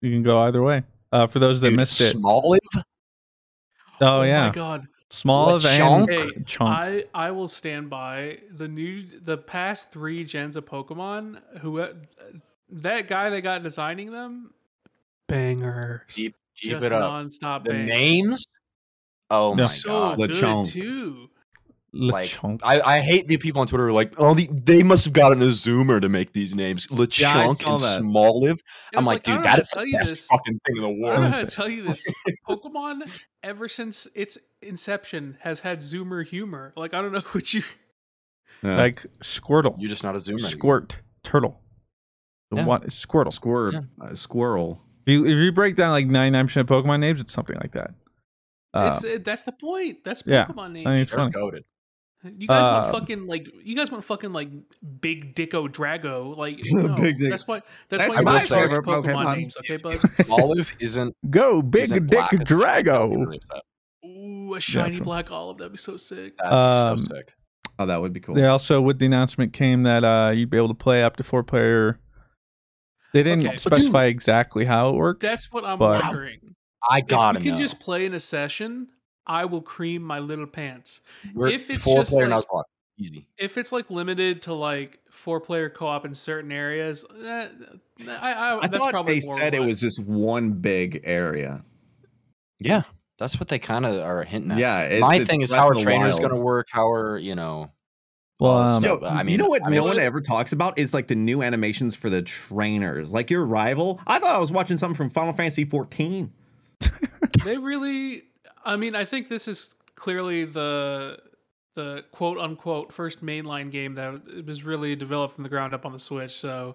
You can go either way. Uh, for those that Dude, missed it, Smoliv. Oh, yeah. my god! Smoliv and Lechonk? Hey, chunk. I I will stand by the new the past three gens of Pokemon. Who that guy that got designing them, bangers, Keep, keep just it up. nonstop The bangers. names. Oh Yeah. my so god. good Lechonk. too. Like Lechonk. I, I hate the people on Twitter who are like, oh, the, they must have gotten a Zoomer to make these names. Lechonk Yeah, and that. Smoliv. And I'm it's like, dude, don't know how that to is tell the best this. fucking thing in the world. I don't world. know how to tell you this. [LAUGHS] Pokemon, ever since its inception, has had Zoomer humor. Like I don't know [LAUGHS] what you. Yeah. like Squirtle, You're just not a Zoomer. anymore. Squirt, Turtle. The Yeah. one Squirtle. Squir- Yeah. uh, squirrel. If you, if you break down like 99% of Pokemon names, it's something like that. Uh, it's it, that's the point. That's yeah, Pokemon I name. think it's They're funny. goated. You guys want Uh, fucking like you guys want fucking like Big Dicko Drago like [LAUGHS] no, Big Dick- That's why that's, That's why my you start favorite Pokemon, Pokemon. names. Okay, bud. [LAUGHS] Smoliv isn't. Go big isn't dick black, it's just like, I'll be Drago. Ooh, a shiny true. black olive. That'd be so sick. That'd be Um, so sick. Oh, that would be cool. They also, with the announcement, came that uh, you'd be able to play up to four player. They didn't Okay. specify exactly how it works. That's what I'm But- wondering. I gotta we can know. just play in a session, I will cream my little pants. We're if it's four just player like- Nuzlocke. Easy. If it's like limited to like four player co op in certain areas, eh, I, I, I that's thought probably they more said it was just one big area. Yeah, that's what they kind of are hinting at. Yeah, it's, My it's thing is how our the trainer is going to work. How are you know? Well, all this um. Yo, but I you know what I mean, no one ever talks about is like the new animations for the trainers. Like your rival. I thought I was watching something from Final Fantasy 14. [LAUGHS] they really i mean i think this is clearly the the quote unquote first mainline game that was really developed from the ground up on the switch so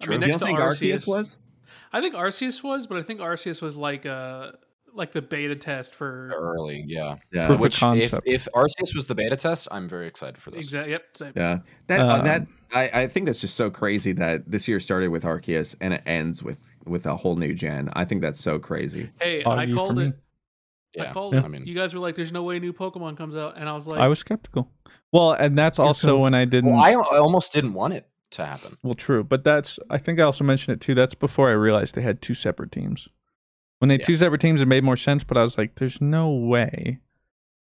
i True. mean you next don't to think arceus, Arceus was? i think arceus was but i think arceus was like uh like the beta test for early. Yeah. Yeah. Proof Which if if Arceus was the beta test, I'm very excited for this. exactly yep same. Yeah. That uh, Um, that I, I think that's just so crazy that this year started with Arceus and it ends with with a whole new gen. I think that's so crazy. hey i Argue for called me. it Yeah. i called Yeah. it I mean- you guys were like there's no way new pokemon comes out and i was like I was skeptical. Well, and that's also cool. when I didn't. Well, I, I almost didn't want it to happen. Well, true, but that's. I think I also mentioned it too. That's before I realized they had two separate teams. When they had Yeah. two separate teams, it made more sense. But I was like, "There's no way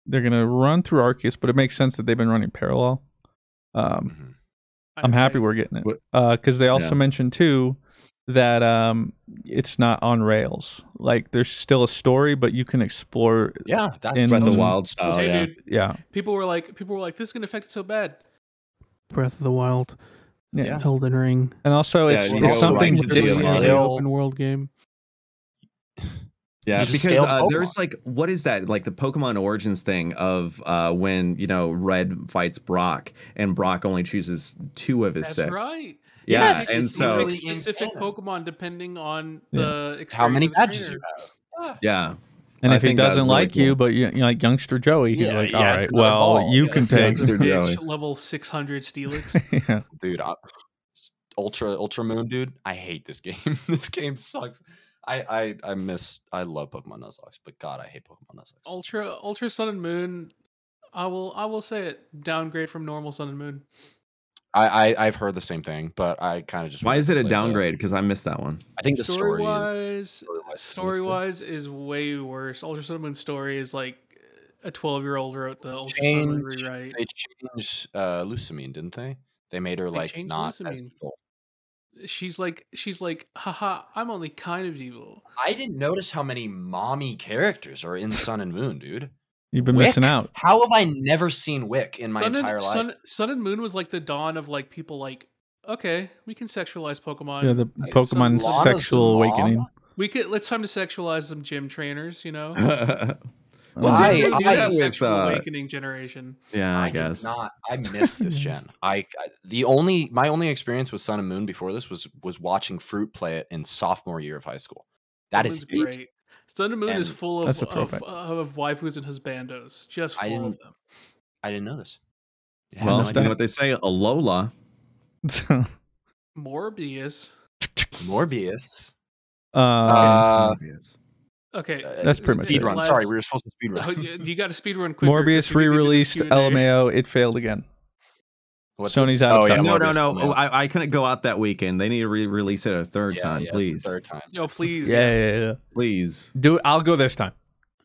they're gonna run through Arceus." But it makes sense that they've been running parallel. Um, Mhm. I I'm happy we're getting it What- because they also Yeah. mentioned too that um, it's not on rails. Like there's still a story, but you can explore. Yeah, that's In Breath of the Wild style. hey, yeah. dude Yeah, people were like people were like this is gonna affect it so bad breath of the wild yeah, Yeah. elden ring and also Yeah, it's, you it's go something right into the different. Diablo. the Diablo. open world game Yeah, because uh, there's like what is that like the Pokemon Origins thing of uh, when you know Red fights Brock and Brock only chooses two of his That's six. right. Yeah, Yes, and it's so really in specific canon. Pokemon depending on Yeah. the experience How many badges you have? yeah, And I if he think that was doesn't really like you, but you, you like youngster Joey, he's Yeah, like, yeah, all it's right, well, you Yeah, can take. Youngster Joey. Level 600 Steelix. [LAUGHS] yeah. dude. I, Ultra Ultra Moon, dude. I hate this game. [LAUGHS] this game sucks. I I I miss. I love Pokemon Nuzlocke, but God, I hate Pokemon Nuzlocke. Ultra Ultra Sun and Moon. I will I will say it. Downgrade from normal Sun and Moon. I, I I've heard the same thing, but I kind of just. why is it a downgrade? Because I missed that one. I think the Story story is. wise, story-wise, I think it's story wise is way worse. Ultra Sun and Moon story is like a twelve year old wrote the Ultra Sun Change- rewrite. They changed uh, Lusamine, didn't they? They made her They like changed not as Lusamine. evil. She's like she's like, haha, I'm only kind of evil. I didn't notice how many mommy characters are in Sun and Moon, dude. You've been Wicke? missing out. How have I never seen Wicke in my Sun entire and, life? Sun, Sun and Moon was like the dawn of like people like, okay, we can sexualize Pokemon. Yeah, the Like, Pokemon some sexual awakening. we could let's time to sexualize some gym trainers, you know. [LAUGHS] [LAUGHS] well, I- see, do do that the with, sexual uh, awakening generation. yeah, I, did guess. not. I [LAUGHS] missed this gen. I, I the only my only experience with Sun and Moon before this was was watching Fruit play it in sophomore year of high school. That is Sun it. great. Sun and Moon is full of That's of, of waifus and husbandos, just I full of didn't- them. I didn't know this. Yeah, Well, no you know what they say? Alola. Morbius. Morbius. [LAUGHS] uh, Uh, Yes. Okay, Uh, That's pretty much okay, it. Speedrun. Sorry, we were supposed to speedrun. Oh, you you got to speedrun quicker. 'cause Morbius we need to do this re-released Q&A. LMAO. It failed again. What's Sony's it? out of Oh, yeah, time. no, no, no. coming. I, I couldn't go out that weekend. They need to re-release it a third Yeah, time, yeah, please, Third time. Yo, please. Yeah, yes. yeah, yeah. please. Do it. I'll go this time.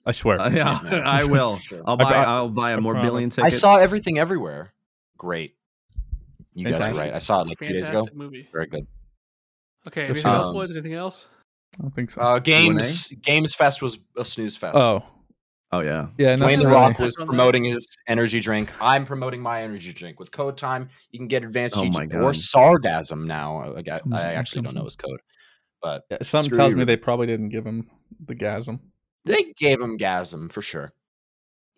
I swear. Uh, yeah, [LAUGHS] I will. Sure. I'll buy. brought- I'll buy a more promise. billion I saw everything everywhere. Great. You guys are right. I saw it like two days ago. Movie. Very good. Okay, Go anything see it. else, Um, boys? Anything else? I don't think so. Uh, games Games Fest was a snooze fest. oh, Oh yeah. yeah. Dwayne the. Rock was promoting his energy drink. I'm promoting my energy drink. With code time, you can get advanced Oh GG my or God. sargasm now. I, got, I actually don't know his code, but Yeah, Something tells you, me they probably didn't give him the gasm. they gave him gasm for sure.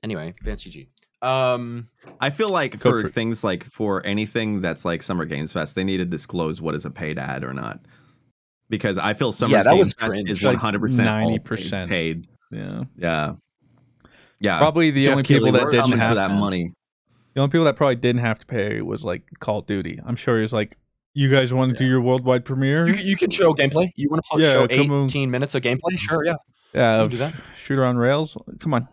Anyway, advanced GG. Um, I feel like for for things like for anything that's like Summer Games Fest, they need to disclose what is a paid ad or not. Because I feel Summer that Games was Fest cringe. is one hundred percent 90%. paid. Yeah. Yeah. Yeah. Probably the Jeff only Keighley, people that didn't have for that money. The only people that probably didn't have to pay was like Call of Duty. I'm sure he was like, "You guys want to do your worldwide premiere?" you, you can show gameplay. You want to Yeah, show come on. 18 minutes of gameplay? Sure, yeah. yeah, you do that. shooter on rails. Come on,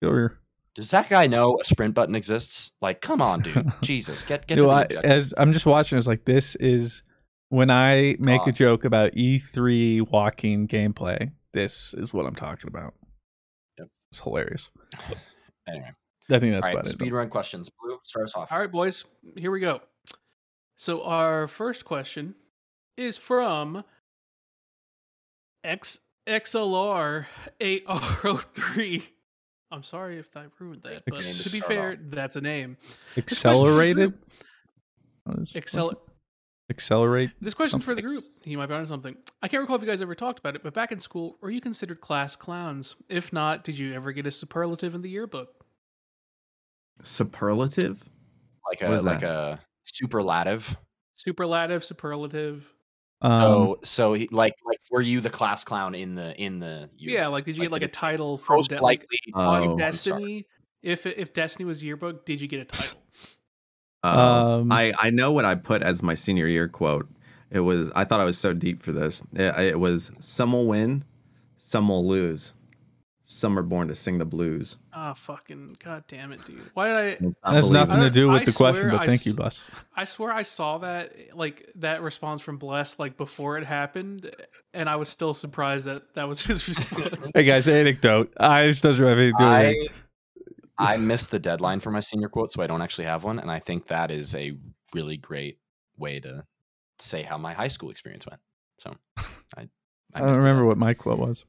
get over here. Does that guy know a sprint button exists? Like, come on, dude. [LAUGHS] Jesus, get get Dude, to the I, objective. as I'm just watching, it's like this is when I make a joke about E3 walking gameplay. This is what I'm talking about. Yep. It's hilarious. [LAUGHS] Anyway, I think that's all right. about it. Speed run questions. Blue, start us off. All right, boys, here we go. So our first question is from X XLR eight R 3 I'm sorry if I ruined that, but to to be fair, off. that's a name. Accelerated. [LAUGHS] What is- Excel. Accelerate. This question for the group. You might be on something. I can't recall if you guys ever talked about it, but back in school, were you considered class clowns? If not, did you ever get a superlative in the yearbook? Superlative? Like a is like that? a superlative. Superlative, superlative. Um, So so he, like like were you the class clown in the in the yearbook? Yeah, like did you Like, get like a title from most De- like, Oh, on Destiny? If if Destiny was yearbook, did you get a title? Uh, Um, I I know what I put as my senior year quote. It was I thought I was so deep for this. It, it was some will win, some will lose. Some are born to sing the blues. Ah, fucking god damn it, dude! Why did I? It's not that has nothing to do with I the question, but I thank s- you, Bus. I swear I saw that like that response from Bless like before it happened, and I was still surprised that that was his [LAUGHS] response. Hey guys, anecdote. I just doesn't have anything to do with I it. I [LAUGHS] missed the deadline for my senior quote, so I don't actually have one, and I think that is a really great way to say how my high school experience went. So I I don't remember deadline. what my quote was.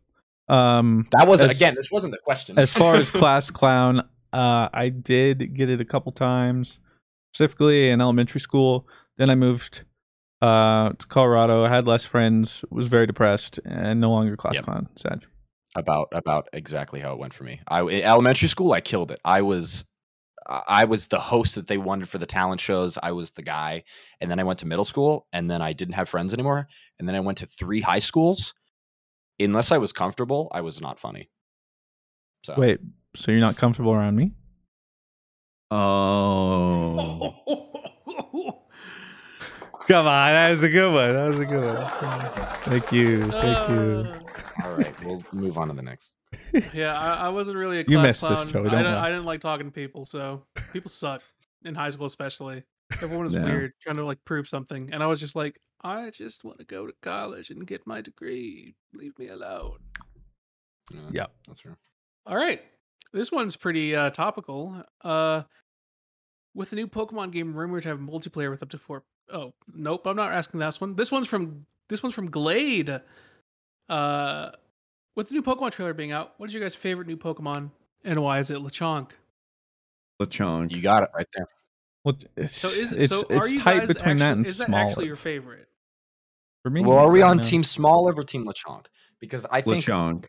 Um, that wasn't as- again. This wasn't the question. as far as [LAUGHS] class clown, uh, I did get it a couple times, specifically in elementary school. Then I moved uh, to Colorado. I had less friends, was very depressed, and no longer class Yep. clown. Sad. About about exactly how it went for me. I in elementary school, I killed it. I was I I was the host that they wanted for the talent shows. I was the guy, and then I went to middle school, and then I didn't have friends anymore, and then I went to three high schools. Unless I was comfortable, I was not funny. So Wait, so you're not comfortable around me? Oh. [LAUGHS] Come on, that was a good one. That was a good one. Thank you, thank you. Uh, all right, we'll move on to the next. yeah, I, I wasn't really a class You missed this, clown. Joey, I, don't didn't, lie. I didn't like talking to people, so people suck in high school, especially. Everyone was [LAUGHS] Yeah. weird, trying to like prove something, and I was just like, I just want to go to college and get my degree. Leave me alone. Yeah. that's fair. All right. This one's pretty uh, topical. Uh, with the new Pokemon game rumored to have multiplayer with up to four oh nope, I'm not asking this one. This one's from this one's from Glade. Uh, with the new Pokemon trailer being out, what is your guys' favorite new Pokemon, and why is it Lechonk? Lechonk. You got it right there. Well, it's So is it's, so? it's are you tight guys between that actually- and is that small. actually your favorite? For me, Well, are we on know. Team Small or Team Lechonk? Because I think Lechonk.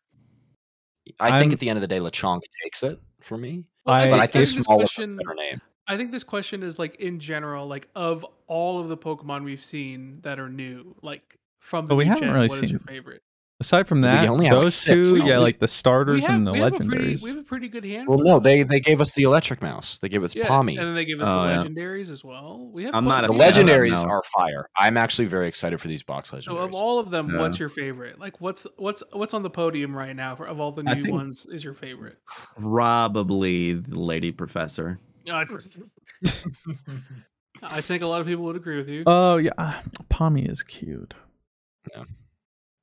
I think I'm- at the end of the day, Lechonk takes it for me. Well, I- But I think this Small is a better name. I think this question is like in general, like of all of the Pokemon we've seen that are new, like from the But we new haven't gen, really what is your favorite? Aside from We that, only have, like, those six two, now. yeah, like the starters have, and the we have a pretty, legendaries. we have a pretty good hand. Well, no, they they gave us the Electric Mouse. They gave us yeah, Pawmi. and then they give us Oh, the yeah. legendaries as well. We have I'm not a a The few. fan of legendaries Mouse. are fire. I'm actually very excited for these box legendaries. So of all of them, Yeah. what's your favorite? Like what's what's what's on the podium right now for, of all the new ones is your favorite? Probably the Lady Professor. Yeah, I I think a lot of people would agree with you. Oh yeah, Pawmi is cute. Yeah.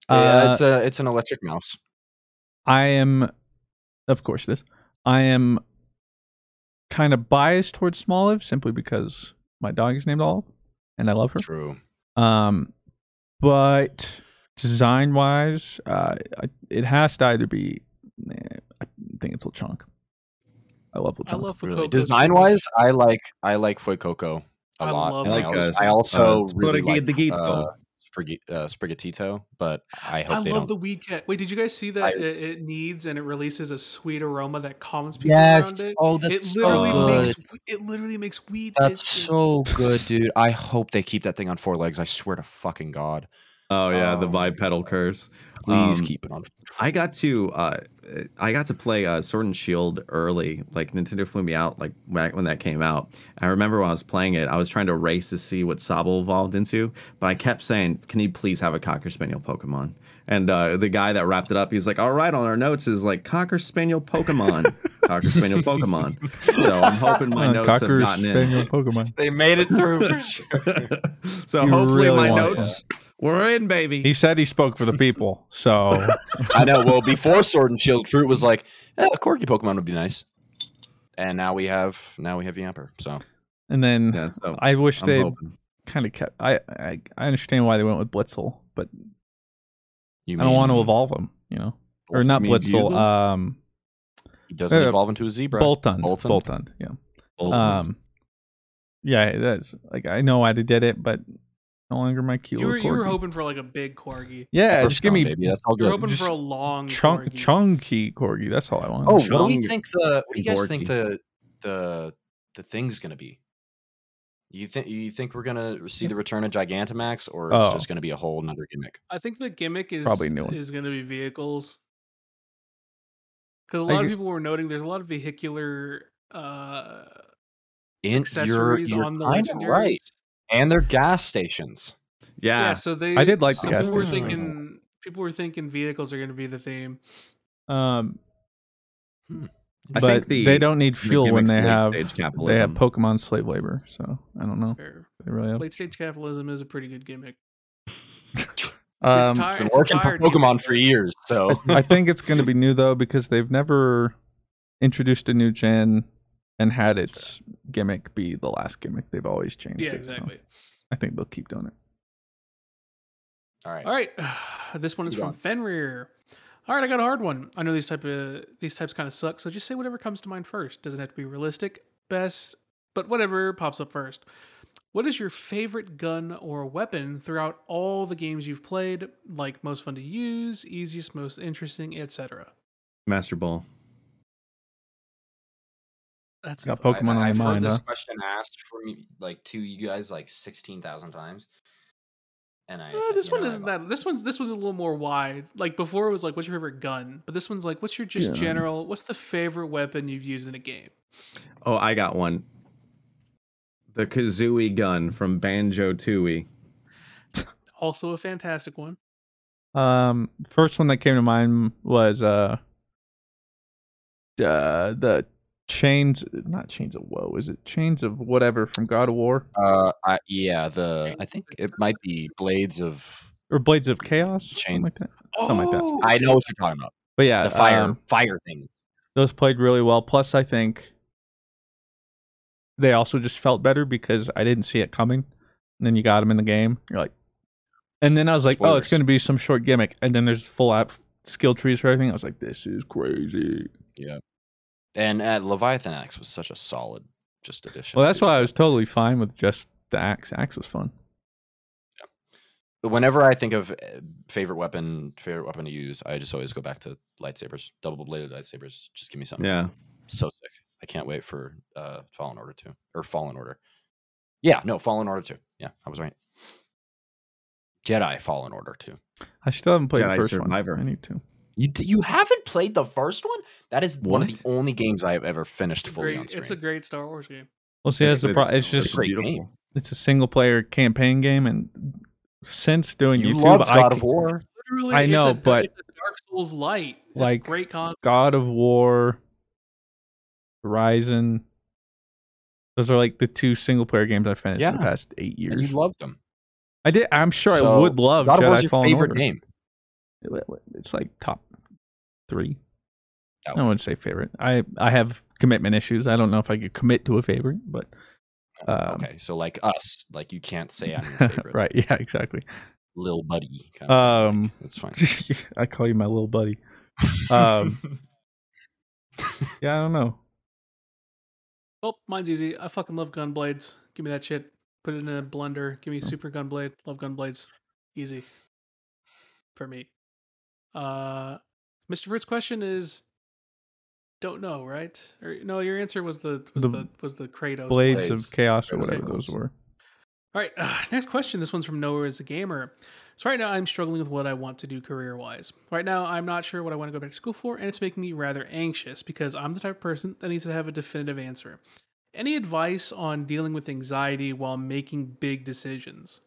Uh, yeah, it's a it's an Electric Mouse. I am, of course, this. I am kind of biased towards Smoliv simply because my dog is named Olive, and I love her. True. Um, but design wise, uh, I, it has to either be. eh, I think it's Lechonk. I love I Lechonk. love Really. Design wise, I like I like Fuecoco a I lot. love I, I like, also, uh, I also uh, really like Sprigatito. uh, Sprigi- uh, Sprigatito, but I hope I they love don't. the weed cat. Wait, did you guys see that I- it, it needs and it releases a sweet aroma that calms people yes. around it? Oh, It that's literally so good. makes it literally makes weed. That's biscuits. so good, [LAUGHS] dude. I hope they keep that thing on four legs. I swear to fucking god. Oh yeah, the Um, bipedal curse. Please Um, keep it on. I got to uh, I got to play uh, Sword and Shield early. Like Nintendo flew me out like back when that came out. I remember when I was playing it, I was trying to race to see what Sabo evolved into, but I kept saying, "Can you please have a Cocker Spaniel Pokemon?" And uh, the guy that wrapped it up, he's like, "All right, on our notes is like Cocker Spaniel Pokemon, Cocker Spaniel Pokemon." So I'm hoping my [LAUGHS] Uh, notes Cocker have gotten Spaniel in. Pokemon. They made it through for [LAUGHS] sure. so You hopefully really my want notes we're in, baby. He said he spoke for the people, so [LAUGHS] I know. Well, before Sword and Shield, Fruit was like, eh, a Corgi Pokemon would be nice. And now we have now we have Yamper. So and then yeah, so I wish they kind of kept. I, I I understand why they went with Blitzle, but you I don't want to evolve him. You know, or not You Blitzle. Um, he doesn't uh, evolve into a zebra? Boltund. Boltund? Boltund. Yeah. Bolton. Um. Yeah, that's like I know why they did it, but no longer my cute. You were little you were hoping for like a big corgi. Yeah, Pepper just give me Stone, baby. That's all good. You're hoping Just for a long chunk corgi. chunky corgi. That's all I want. Oh, what do Chung we think the what do you guys think the the the thing's gonna be? You think you think we're gonna see the return of Gigantamax, or it's Oh. just gonna be a whole another gimmick? I think the gimmick is Probably new one. is going to be vehicles. Because a lot of people were noting there's a lot of vehicular uh, In, you're, accessories you're on the kinda legendaries. right, and they're gas stations. Yeah. yeah. so they. I did like the some gas people were thinking people were thinking vehicles are going to be the theme. Um, I but think the they don't need the fuel when they have stage they have. Pokemon slave labor. So I don't know. They really have. Late stage capitalism is a pretty good gimmick. [LAUGHS] Um, it's tired. Been it's working for Pokemon gimmick, for years, so I think it's going to be [LAUGHS] new though because they've never introduced a new gen and had its gimmick be the last gimmick. They've always changed Yeah, it. so exactly. I think they'll keep doing it. all right. All right, [SIGHS] this one is Keep from Fenrir. All right, I got a hard one. I know these type of these types kind of suck, so just say whatever comes to mind first. Doesn't have to be realistic, best, but whatever pops up first. What is your favorite gun or weapon throughout all the games you've played? Like most fun to use, easiest, most interesting, etc. Master Ball. That's Got a- Pokemon on I, your I've mind, heard this huh? question asked for me like to you guys like sixteen thousand times, and I. Uh, this one know, isn't I've- that. This one's this one's a little more wide. Like before, it was like, "What's your favorite gun?" But this one's like, "What's your just Gun. general? What's the favorite weapon you've used in a game?" Oh, I got one. The Kazooie gun from Banjo Tooie. Also, a fantastic one. Um, first one that came to mind was uh, uh the chains, not chains of woe. Is it chains of whatever from God of War Uh, I, yeah, the I think it might be Blades of. or Blades of Chaos? Chain- Something like that. Something like that. Oh, I know what you're talking about. But yeah, The fire, um, fire things. Those played really well. Plus, I think they also just felt better because I didn't see it coming. And then you got them in the game. You're like, and then I was like, oh, it's going to be some short gimmick. And then there's full app skill trees for everything. I was like, this is crazy. And uh, Leviathan Axe was such a solid just addition. Well, that's too. why I was totally fine with just the axe. Axe was fun. But whenever I think of uh, favorite weapon, favorite weapon to use, I just always go back to lightsabers, double bladed lightsabers. Just give me something. Yeah. so sick. I can't wait for uh Fallen Order 2 or Fallen Order. Yeah, no, Fallen Order 2. Yeah, I was right. Jedi Fallen Order 2. I still haven't played Jedi the first Survivor. one. I need to. You you haven't played the first one? That is one of the only games I have ever finished It's a fully on stream. it's a great Star Wars game. Well, see, that's the pro- It's it's just a great game. it's a single player campaign game, and since doing You YouTube, love I God of War. Literally, I it's know, a, but- it's a Dark Souls light. It's like, great con. God of War, Horizon. Those are like the two single player games I finished in the past eight And years. you loved them. I did. I'm sure I would love God of War's Jedi your Fallen favorite Order. game. It's like top three. I Okay. wouldn't say favorite. I I have commitment issues. I don't know if I could commit to a favorite, but um, okay, so like us, like you can't say I'm your [LAUGHS] favorite. right, yeah, exactly. Lil buddy. Kind of. Um, Like, that's fine. [LAUGHS] I call you my little buddy. Um, yeah, I don't know. [LAUGHS] Oh, mine's easy. I fucking love gun blades. Give me that shit. Put it in a blender. Give me a super gunblade. Love gun blades. Easy. For me. Uh Mr. Fruit's question is don't know, right? Or no, your answer was the was The the, was the Kratos. Blades, Blades. of Chaos or Blades of whatever those were. All right, uh, next question. This one's from Noah as a gamer. So right now I'm struggling with what I want to do career wise. Right now I'm not sure what I want to go back to school for, and it's making me rather anxious because I'm the type of person that needs to have a definitive answer. Any advice on dealing with anxiety while making big decisions?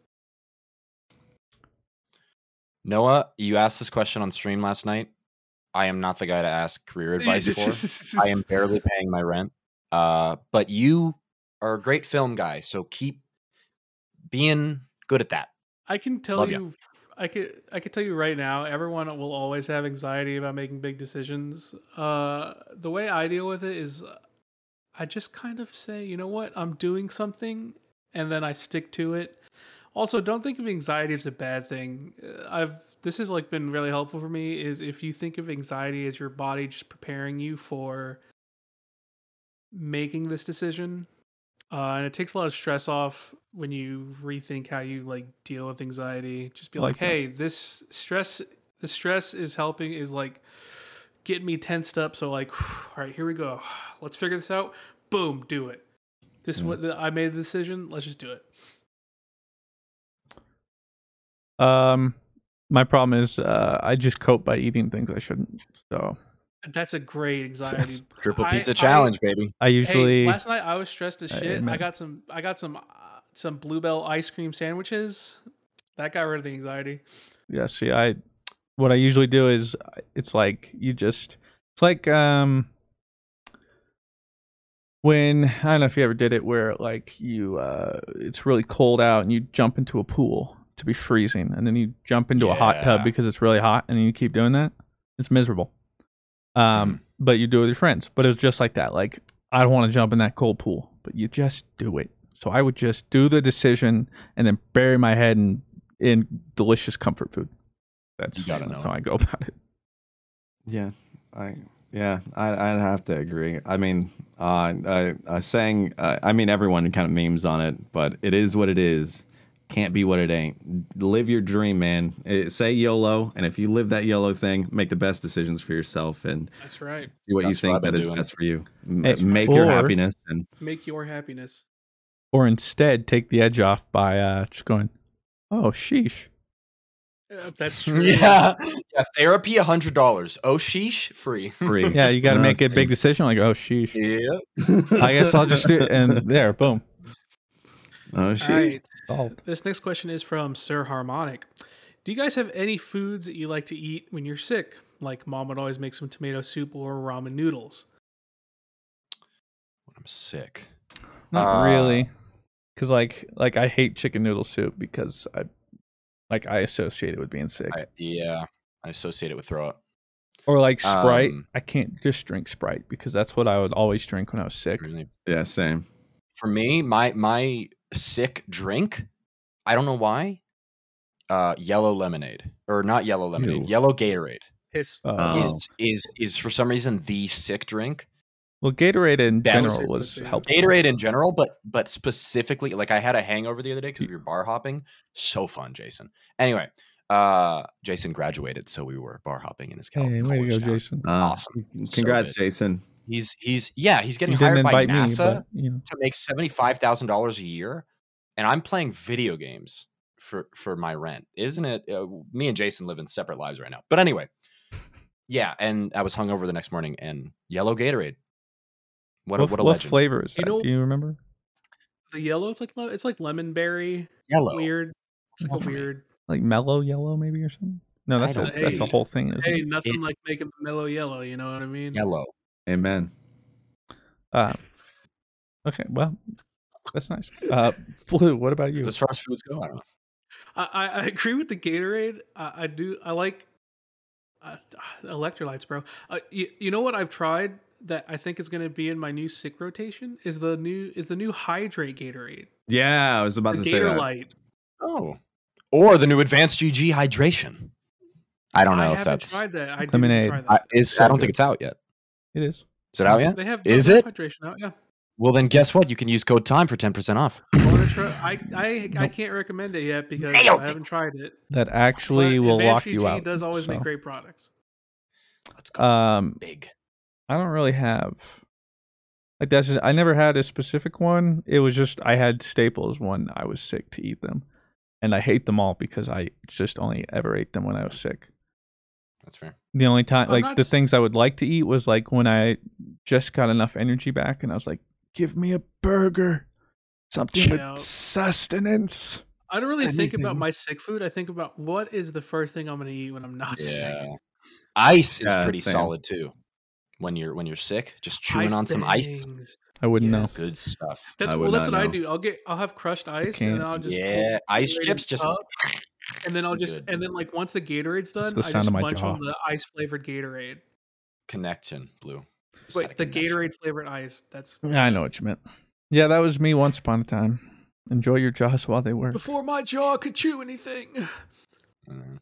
Noah, you asked this question on stream last night. I am not the guy to ask career [LAUGHS] advice for. I am [LAUGHS] barely paying my rent. Uh, but you are a great film guy, so keep being good at that. I can tell Love you, I could, I could tell you right now. Everyone will always have anxiety about making big decisions. Uh, the way I deal with it is, I just kind of say, you know what, I'm doing something, and then I stick to it. Also, don't think of anxiety as a bad thing. Uh, I've this has like been really helpful for me. Is if you think of anxiety as your body just preparing you for making this decision, uh, and it takes a lot of stress off when you rethink how you like deal with anxiety. Just be like, Like that. hey, this stress, the stress is helping, is like getting me tensed up. So like, [SIGHS] all right, here we go. [SIGHS] Let's figure this out. Boom, do it. This is Mm. what the, I made the decision. Let's just do it. Um, my problem is uh, I just cope by eating things I shouldn't. So That's a great anxiety. Triple pizza I- challenge, baby. I usually Hey, last night I was stressed as shit. I admit. got some. I got some. Uh, some bluebell ice cream sandwiches. That got rid of the anxiety. yeah. See, I what I usually do is it's like you just it's like um when I don't know if you ever did it where like you uh it's really cold out and you jump into a pool to be freezing and then you jump into a hot tub because it's really hot and you keep doing that. It's miserable. Um, but you do it with your friends. But it was just like that. Like I don't want to jump in that cold pool, but you just do it. So I would just do the decision and then bury my head in in delicious comfort food. That's, You gotta that's know how it. I go [LAUGHS] about it. Yeah, I yeah, I I'd have to agree. I mean, uh, uh, uh saying, uh, I mean, everyone kind of memes on it, but it is what it is. Can't be what it ain't. Live your dream, man. Eh, say YOLO, and if you live that YOLO thing, make the best decisions for yourself and That's right. do what That's you think I've that been is doing. best for you. Hey, make your happiness and Make your happiness. Or instead, take the edge off by uh, just going, "Oh, sheesh." Uh, that's [LAUGHS] true. Yeah, yeah. Therapy, a hundred dollars. Oh, sheesh, free. free. Yeah, you got to No, make a big decision. Like, "Oh, sheesh." Yeah. I guess I'll just do it, and [LAUGHS] there, boom. Oh shit. All right. This next question is from Sir Harmonic. Do you guys have any foods that you like to eat when you're sick? Like mom would always make some tomato soup or ramen noodles. When I'm sick. Not Uh, really, because like like I hate chicken noodle soup because I like I associate it with being sick. I, yeah, I associate it with throw up. Or like Sprite. Um, I can't just drink Sprite because that's what I would always drink when I was sick. Really. Yeah, same. For me, my my sick drink, I don't know why. Uh, yellow lemonade or not yellow lemonade, Ew. yellow Gatorade Piss. Oh. is is is for some reason the sick drink. well, Gatorade in That's- general was Gatorade. helpful. Gatorade in general, but but specifically, like I had a hangover the other day because we were bar hopping. So fun, Jason. Anyway, uh, Jason graduated, so we were bar hopping in his cal- Hey, way to go, town. Jason. Uh, Awesome. So Congrats, good. Jason. He's he's yeah, he's getting didn't hired by invite me, NASA but you know. to make seventy five thousand dollars a year, and I'm playing video games for for my rent. Isn't it? Uh, me and Jason live in separate lives right now. But anyway, yeah. And I was hungover the next morning, and yellow Gatorade. What a, What, what a what legend. flavor is You know- Do you remember? The yellow, it's like it's like lemon berry. Yellow. Weird. It's like a on me. weird. Like mellow yellow, maybe or something? No, that's a don't that's a whole thing. Isn't Hey, it? nothing It- like making the mellow yellow. You know what I mean? Yellow. Amen. Uh, okay, well, that's nice. Uh, Blue, what about you? As far as foods go, I don't know. I, I, I agree with the Gatorade. I, I do. I like uh, electrolytes, bro. Uh, you, you know what I've tried that I think is going to be in my new sick rotation is the new is the new Hydrate Gatorade. Yeah, I was about The to say that. Gatorlyte. Oh, or the new Advanced GG hydration. I don't know I if that's tried that. I do Lemonade. Try that. I, is. So I don't good. think it's out yet. It is. Is it out yet? They have Is it? hydration out? Yeah. Well, then guess what? You can use code time for ten percent off. I, I I I can't recommend it yet because Nailed I haven't tried it. That actually But will lock you GG out. Does always make great products. Let's go Um, big. I don't really have like that's just, I never had a specific one. It was just I had staples when I was sick to eat them, and I hate them all because I just only ever ate them when I was sick. That's fair. The only time, I'm like the s- things I would like to eat was like when I just got enough energy back, and I was like, "Give me a burger, something Yeah. with sustenance." I don't really think about Anything. my sick food. I think about what is the first thing I'm going to eat when I'm not sick. Yeah. Ice is Yeah, pretty same. solid too. When you're when you're sick, just chewing Ice on some ice. bangs. I wouldn't Yes. Good stuff. That's I well. would That's not what I know. do. I'll get. I'll have crushed ice, and can't- then I'll just pull Yeah, ice Gatorade chips just cup, and then I'll just good. and then like once the Gatorade's done, the I sound just of munch jaw. on the ice flavored Gatorade. connection. Blue. Just Wait, the connection. Gatorade flavored ice. That's know. I know what you meant. Yeah, that was me once upon a time. Enjoy your jaws while they work. before my jaw could chew anything. [SIGHS] Mm.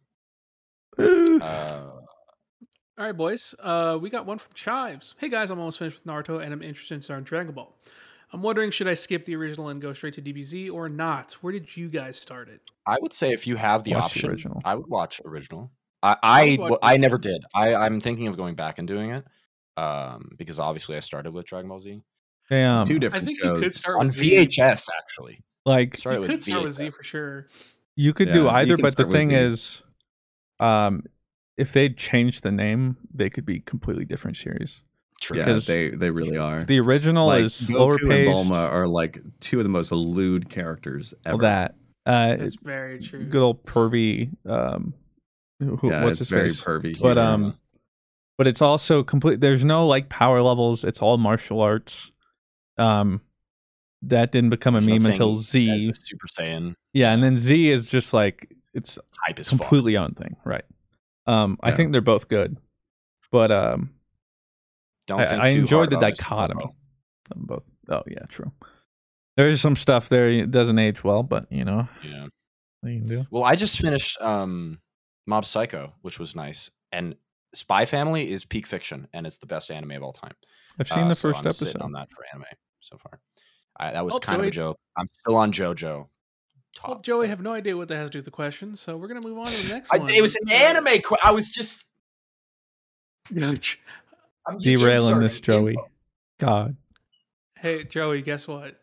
Uh, [SIGHS] Uh, All right, boys. Uh, we got one from Chives. Hey guys, I'm almost finished with Naruto, and I'm interested in starting Dragon Ball. I'm wondering, should I skip the original and go straight to DBZ or not? Where did you guys start it? I would say if you have the Watch the option, original. I would watch original. I I, would watch I never did. I I'm thinking of going back and doing it. Um, because obviously I started with Dragon Ball Z Damn. Two I different think shows. you could start on with Z. VHS. Actually, like started You with could start with Z for sure. you could Yeah, do either, but the thing Z. is, um, if they changed the name, they could be completely different series. True. Yeah, they they really are. The original like is slower Goku paced. and Bulma are like two of the most lewd characters Well, ever. that uh, That's very true. good old pervy. Um, who, who- yeah, what's it's his very face? pervy. But humor. um, but it's also complete. There's no like power levels. It's all martial arts. Um, that didn't become a meme until Z. Super Saiyan Yeah, and then Z is just like it's hype as fuck. completely own thing, right? Um, I think they're both good, but um, Don't I, think I enjoyed hard the dichotomy Popo. both. Oh yeah, true. There's some stuff there that doesn't age well, but you know Yeah. what you can do. Well, I just finished um Mob Psycho, which was nice, and Spy Family is peak fiction, and it's the best anime of all time. I've seen Uh, the so first I'm sitting episode. on that for anime so far. I, that was Well, kind of a joke. I'm still on JoJo. Top, Well, Joey, have no idea what that has to do with the question, so we're gonna move on to the [LAUGHS] next I, one. it was an anime. Qu- I was just [LAUGHS] I'm just Derailing this, Joey. info. God, Hey, Joey, guess what?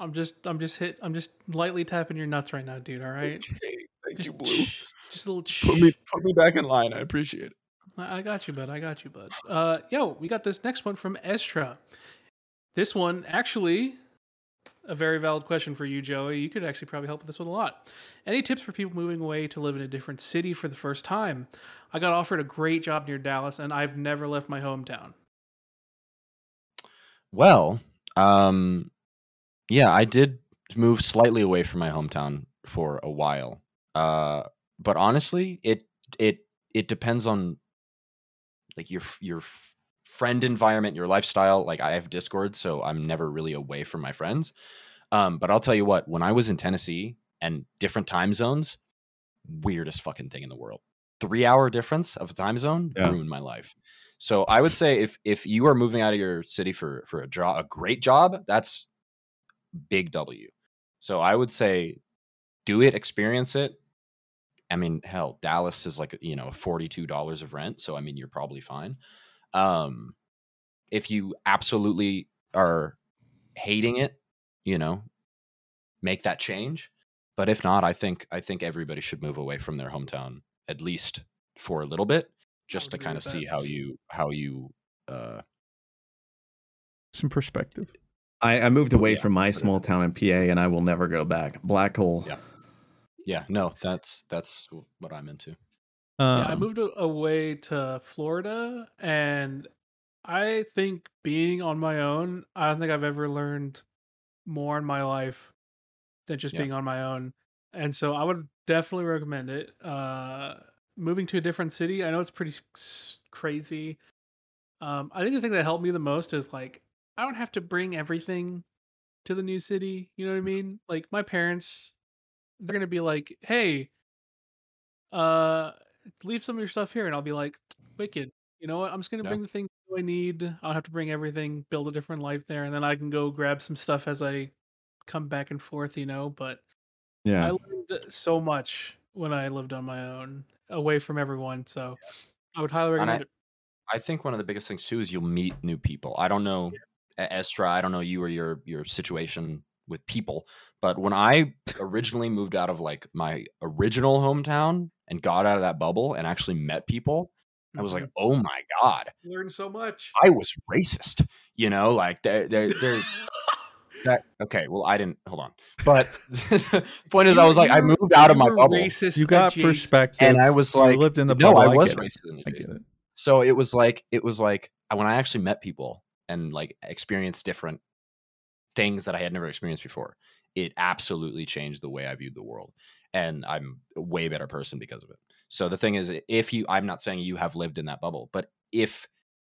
I'm just, I'm just hit, I'm just lightly tapping your nuts right now, dude. All right, [LAUGHS] Okay, thank just, you, Blue. shh, just a little. Put me, put me back in line. I appreciate it. I I got you, bud. I got you, bud. Uh, yo, we got this next one from Estra. This one actually a very valid question for you, Joey. You could actually probably help with this one a lot. Any tips for people moving away to live in a different city for the first time? I got offered a great job near Dallas, and I've never left my hometown. Well, um, yeah, I did move slightly away from my hometown for a while. Uh, but honestly, it it it depends on like your your friend environment, your lifestyle. Like I have Discord, so I'm never really away from my friends. Um, but I'll tell you what, when I was in Tennessee and different time zones, weirdest fucking thing in the world. Three hour difference of a time zone Yeah. ruined my life. So I would say if if you are moving out of your city for for a job, a great job, that's big W. So I would say do it, experience it. I mean, hell, Dallas is like, you know, $42 of rent. So, I mean, you're probably fine. Um, if you absolutely are hating it, you know, make that change. But if not, I think, I think everybody should move away from their hometown at least for a little bit, just to kind of see how you, how you, uh, Some perspective. I, I moved away Yeah, from my put it- small town in PA, and I will never go back. Black hole. Yeah. yeah, no, that's, that's what I'm into. Um, Yeah, I moved away to Florida, and I think being on my own, I don't think I've ever learned more in my life than just Yeah. being on my own. And so I would definitely recommend it. Uh, moving to a different city, I know it's pretty crazy. Um, I think the thing that helped me the most is like I don't have to bring everything to the new city. You know what I mean? Like my parents, they're gonna be like, "Hey, uh, leave some of your stuff here," and I'll be like, "Wicked." You know what? I'm just gonna Yeah. bring the things I need. I don't have to bring everything. Build a different life there, and then I can go grab some stuff as I come back and forth. You know, but yeah, I Yeah. learned so much when I lived on my own, away from everyone. So I would highly And I- recommend it. I think one of the biggest things too is you'll meet new people. I don't know, E- Estra. I don't know you or your your situation with people, but when I originally moved out of like my original hometown and got out of that bubble and actually met people, I was like, mm-hmm. oh my god, learned so much. I was racist. You know, like they they they're [LAUGHS] that. Okay, well, I didn't hold on, but [LAUGHS] the point is, I was like, I moved out of my bubble, Racist you got adjacent. perspective. and I was You like, lived in the no. I I was get it. racist. I get it. So it was like it was like when I actually met people and like experienced different things that I had never experienced before. It absolutely changed the way I viewed the world, and I'm a way better person because of it. So the thing is, if you, I'm not saying you have lived in that bubble, but if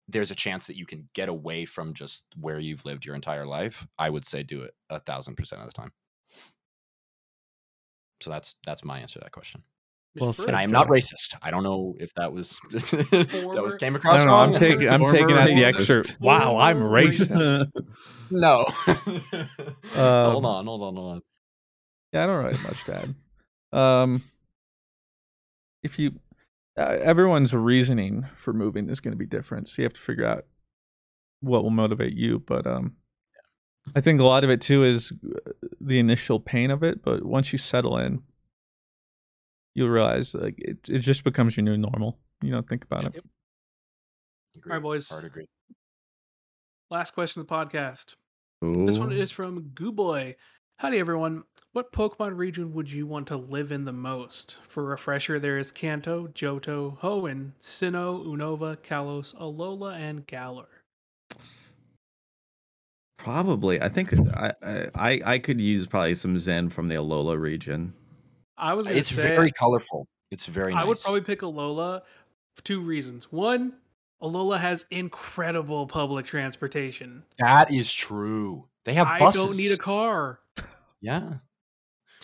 there's a chance that you can get away from just where you've lived your entire life, I would say do it a thousand percent of the time. So that's that's my answer to that question. Well And I am not racist. I don't know if that was [LAUGHS] that was came across don't wrong. I'm taking. I'm taking out the excerpt. Wow, I'm racist. no. [LAUGHS] Um, hold on, hold on, hold on. Yeah, I don't really have much to add. Um, if you, uh, everyone's reasoning for moving is going to be different, so you have to figure out what will motivate you. But um, I think a lot of it too is uh, the initial pain of it. But once you settle in, you'll realize like it, it just becomes your new normal. You know, think about it. Yep. Agreed. All right, boys. Hard agree. Last question of the podcast. This one is from Goo Boy. Howdy, everyone. What Pokemon region would you want to live in the most? For refresher, there is Kanto, Johto, Hoenn, Sinnoh, Unova, Kalos, Alola, and Galar. Probably. I think I, I I could use probably some Zen from the Alola region. I was gonna It's say very colorful. It's very I nice. would probably pick Alola for two reasons. One, Alola has incredible public transportation. That is true. They have I buses. don't need a car. Yeah.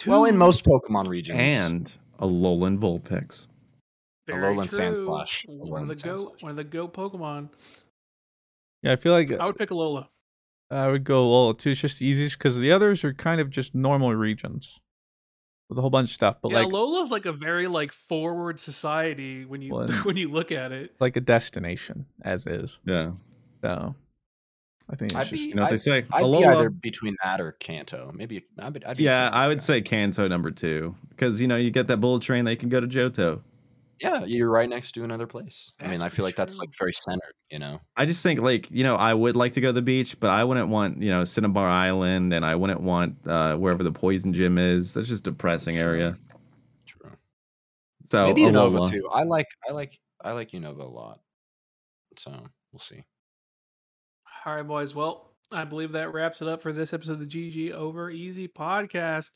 Well, in most Pokemon regions. And Alolan Vulpix. very Alolan true. Sandslash. One of the Alolan go, Sandslash. one of the go Pokemon. Yeah, I feel like uh, I would pick Alola. I would go Alola too. It's just the easiest because the others are kind of just normal regions with a whole bunch of stuff, but yeah, like Lola's like a very like forward society when you [LAUGHS] when you look at it. like a destination as is. Yeah. So I think it's I'd just be, You know what they I'd, say? I'd be either between that or Kanto. Maybe I'd be, I'd be yeah, I would say Kanto number two because you know you get that bullet train, they can go to Johto. Yeah, you're right next to another place. I mean, I feel like that's like very centered. You know. I just think like you know I would like to go to the beach, but I wouldn't want you know Cinnabar Island, and I wouldn't want uh, wherever the poison gym is. That's just a depressing True. area. True. So Maybe Unova Alola. too. I like I like I like Unova a lot. So we'll see. All right, boys. Well, I believe that wraps it up for this episode of the GG Over Easy podcast.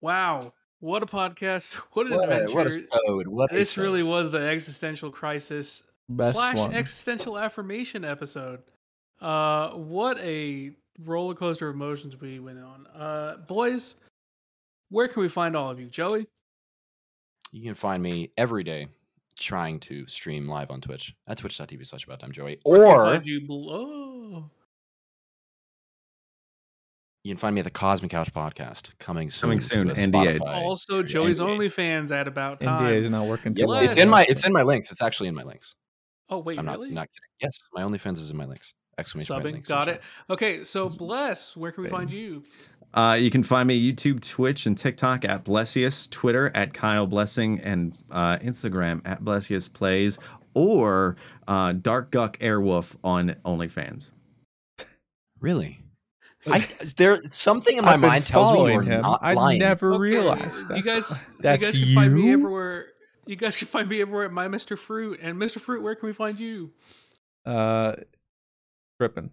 Wow, what a podcast! [LAUGHS] What an What a, what a sode. What this sode. really was the existential crisis Best slash one. existential affirmation episode. Uh, what a roller coaster of emotions we went on. Uh, boys, where can we find all of you? Joey, You can find me every day trying to stream live on Twitch at twitch.tv slash about time Joey. where can we Or find you you can find me at the Cosmic Couch Podcast coming soon. Coming soon, a NDA. Spotify. Also, Joey's NDA. OnlyFans at about time. NDA is time. not working too Yep, well. it's in my it's in my links. It's actually in my links. Oh wait, I'm not really? not kidding. Yes, my OnlyFans is in my links. Exclamation point Subbing, links. got it. Okay, so bless. Where can we find you? Uh, you can find me YouTube, Twitch, and TikTok at Blessius, Twitter at Kyle Blessing, and uh, Instagram at Blessius Plays, or uh, Dark Guck Airwolf on OnlyFans. Really? I, there something in my I've mind tells me following you're him. not I lying. never Okay, realized. you guys. that's you guys can find me everywhere. You guys can find me everywhere at my Mr. Fruit. And Mr. Fruit, where can we find you? Uh, tripping.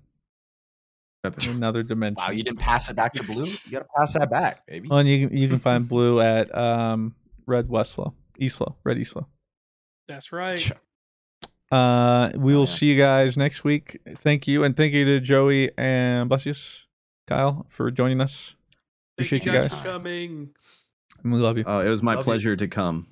Another dimension. Wow, you didn't pass it back to Blue. You gotta pass that back, baby. Well, and you can- you can find [LAUGHS] Blue at um Red Westflow, Eastflow, Red Eastflow. That's right. Sure. Uh, we will yeah. see you guys next week. Thank you, and thank you to Joey and Blessius, Kyle, for joining us. Thank Appreciate you you guys guys. for coming. And we love you. Oh, it was my Love you. pleasure to come.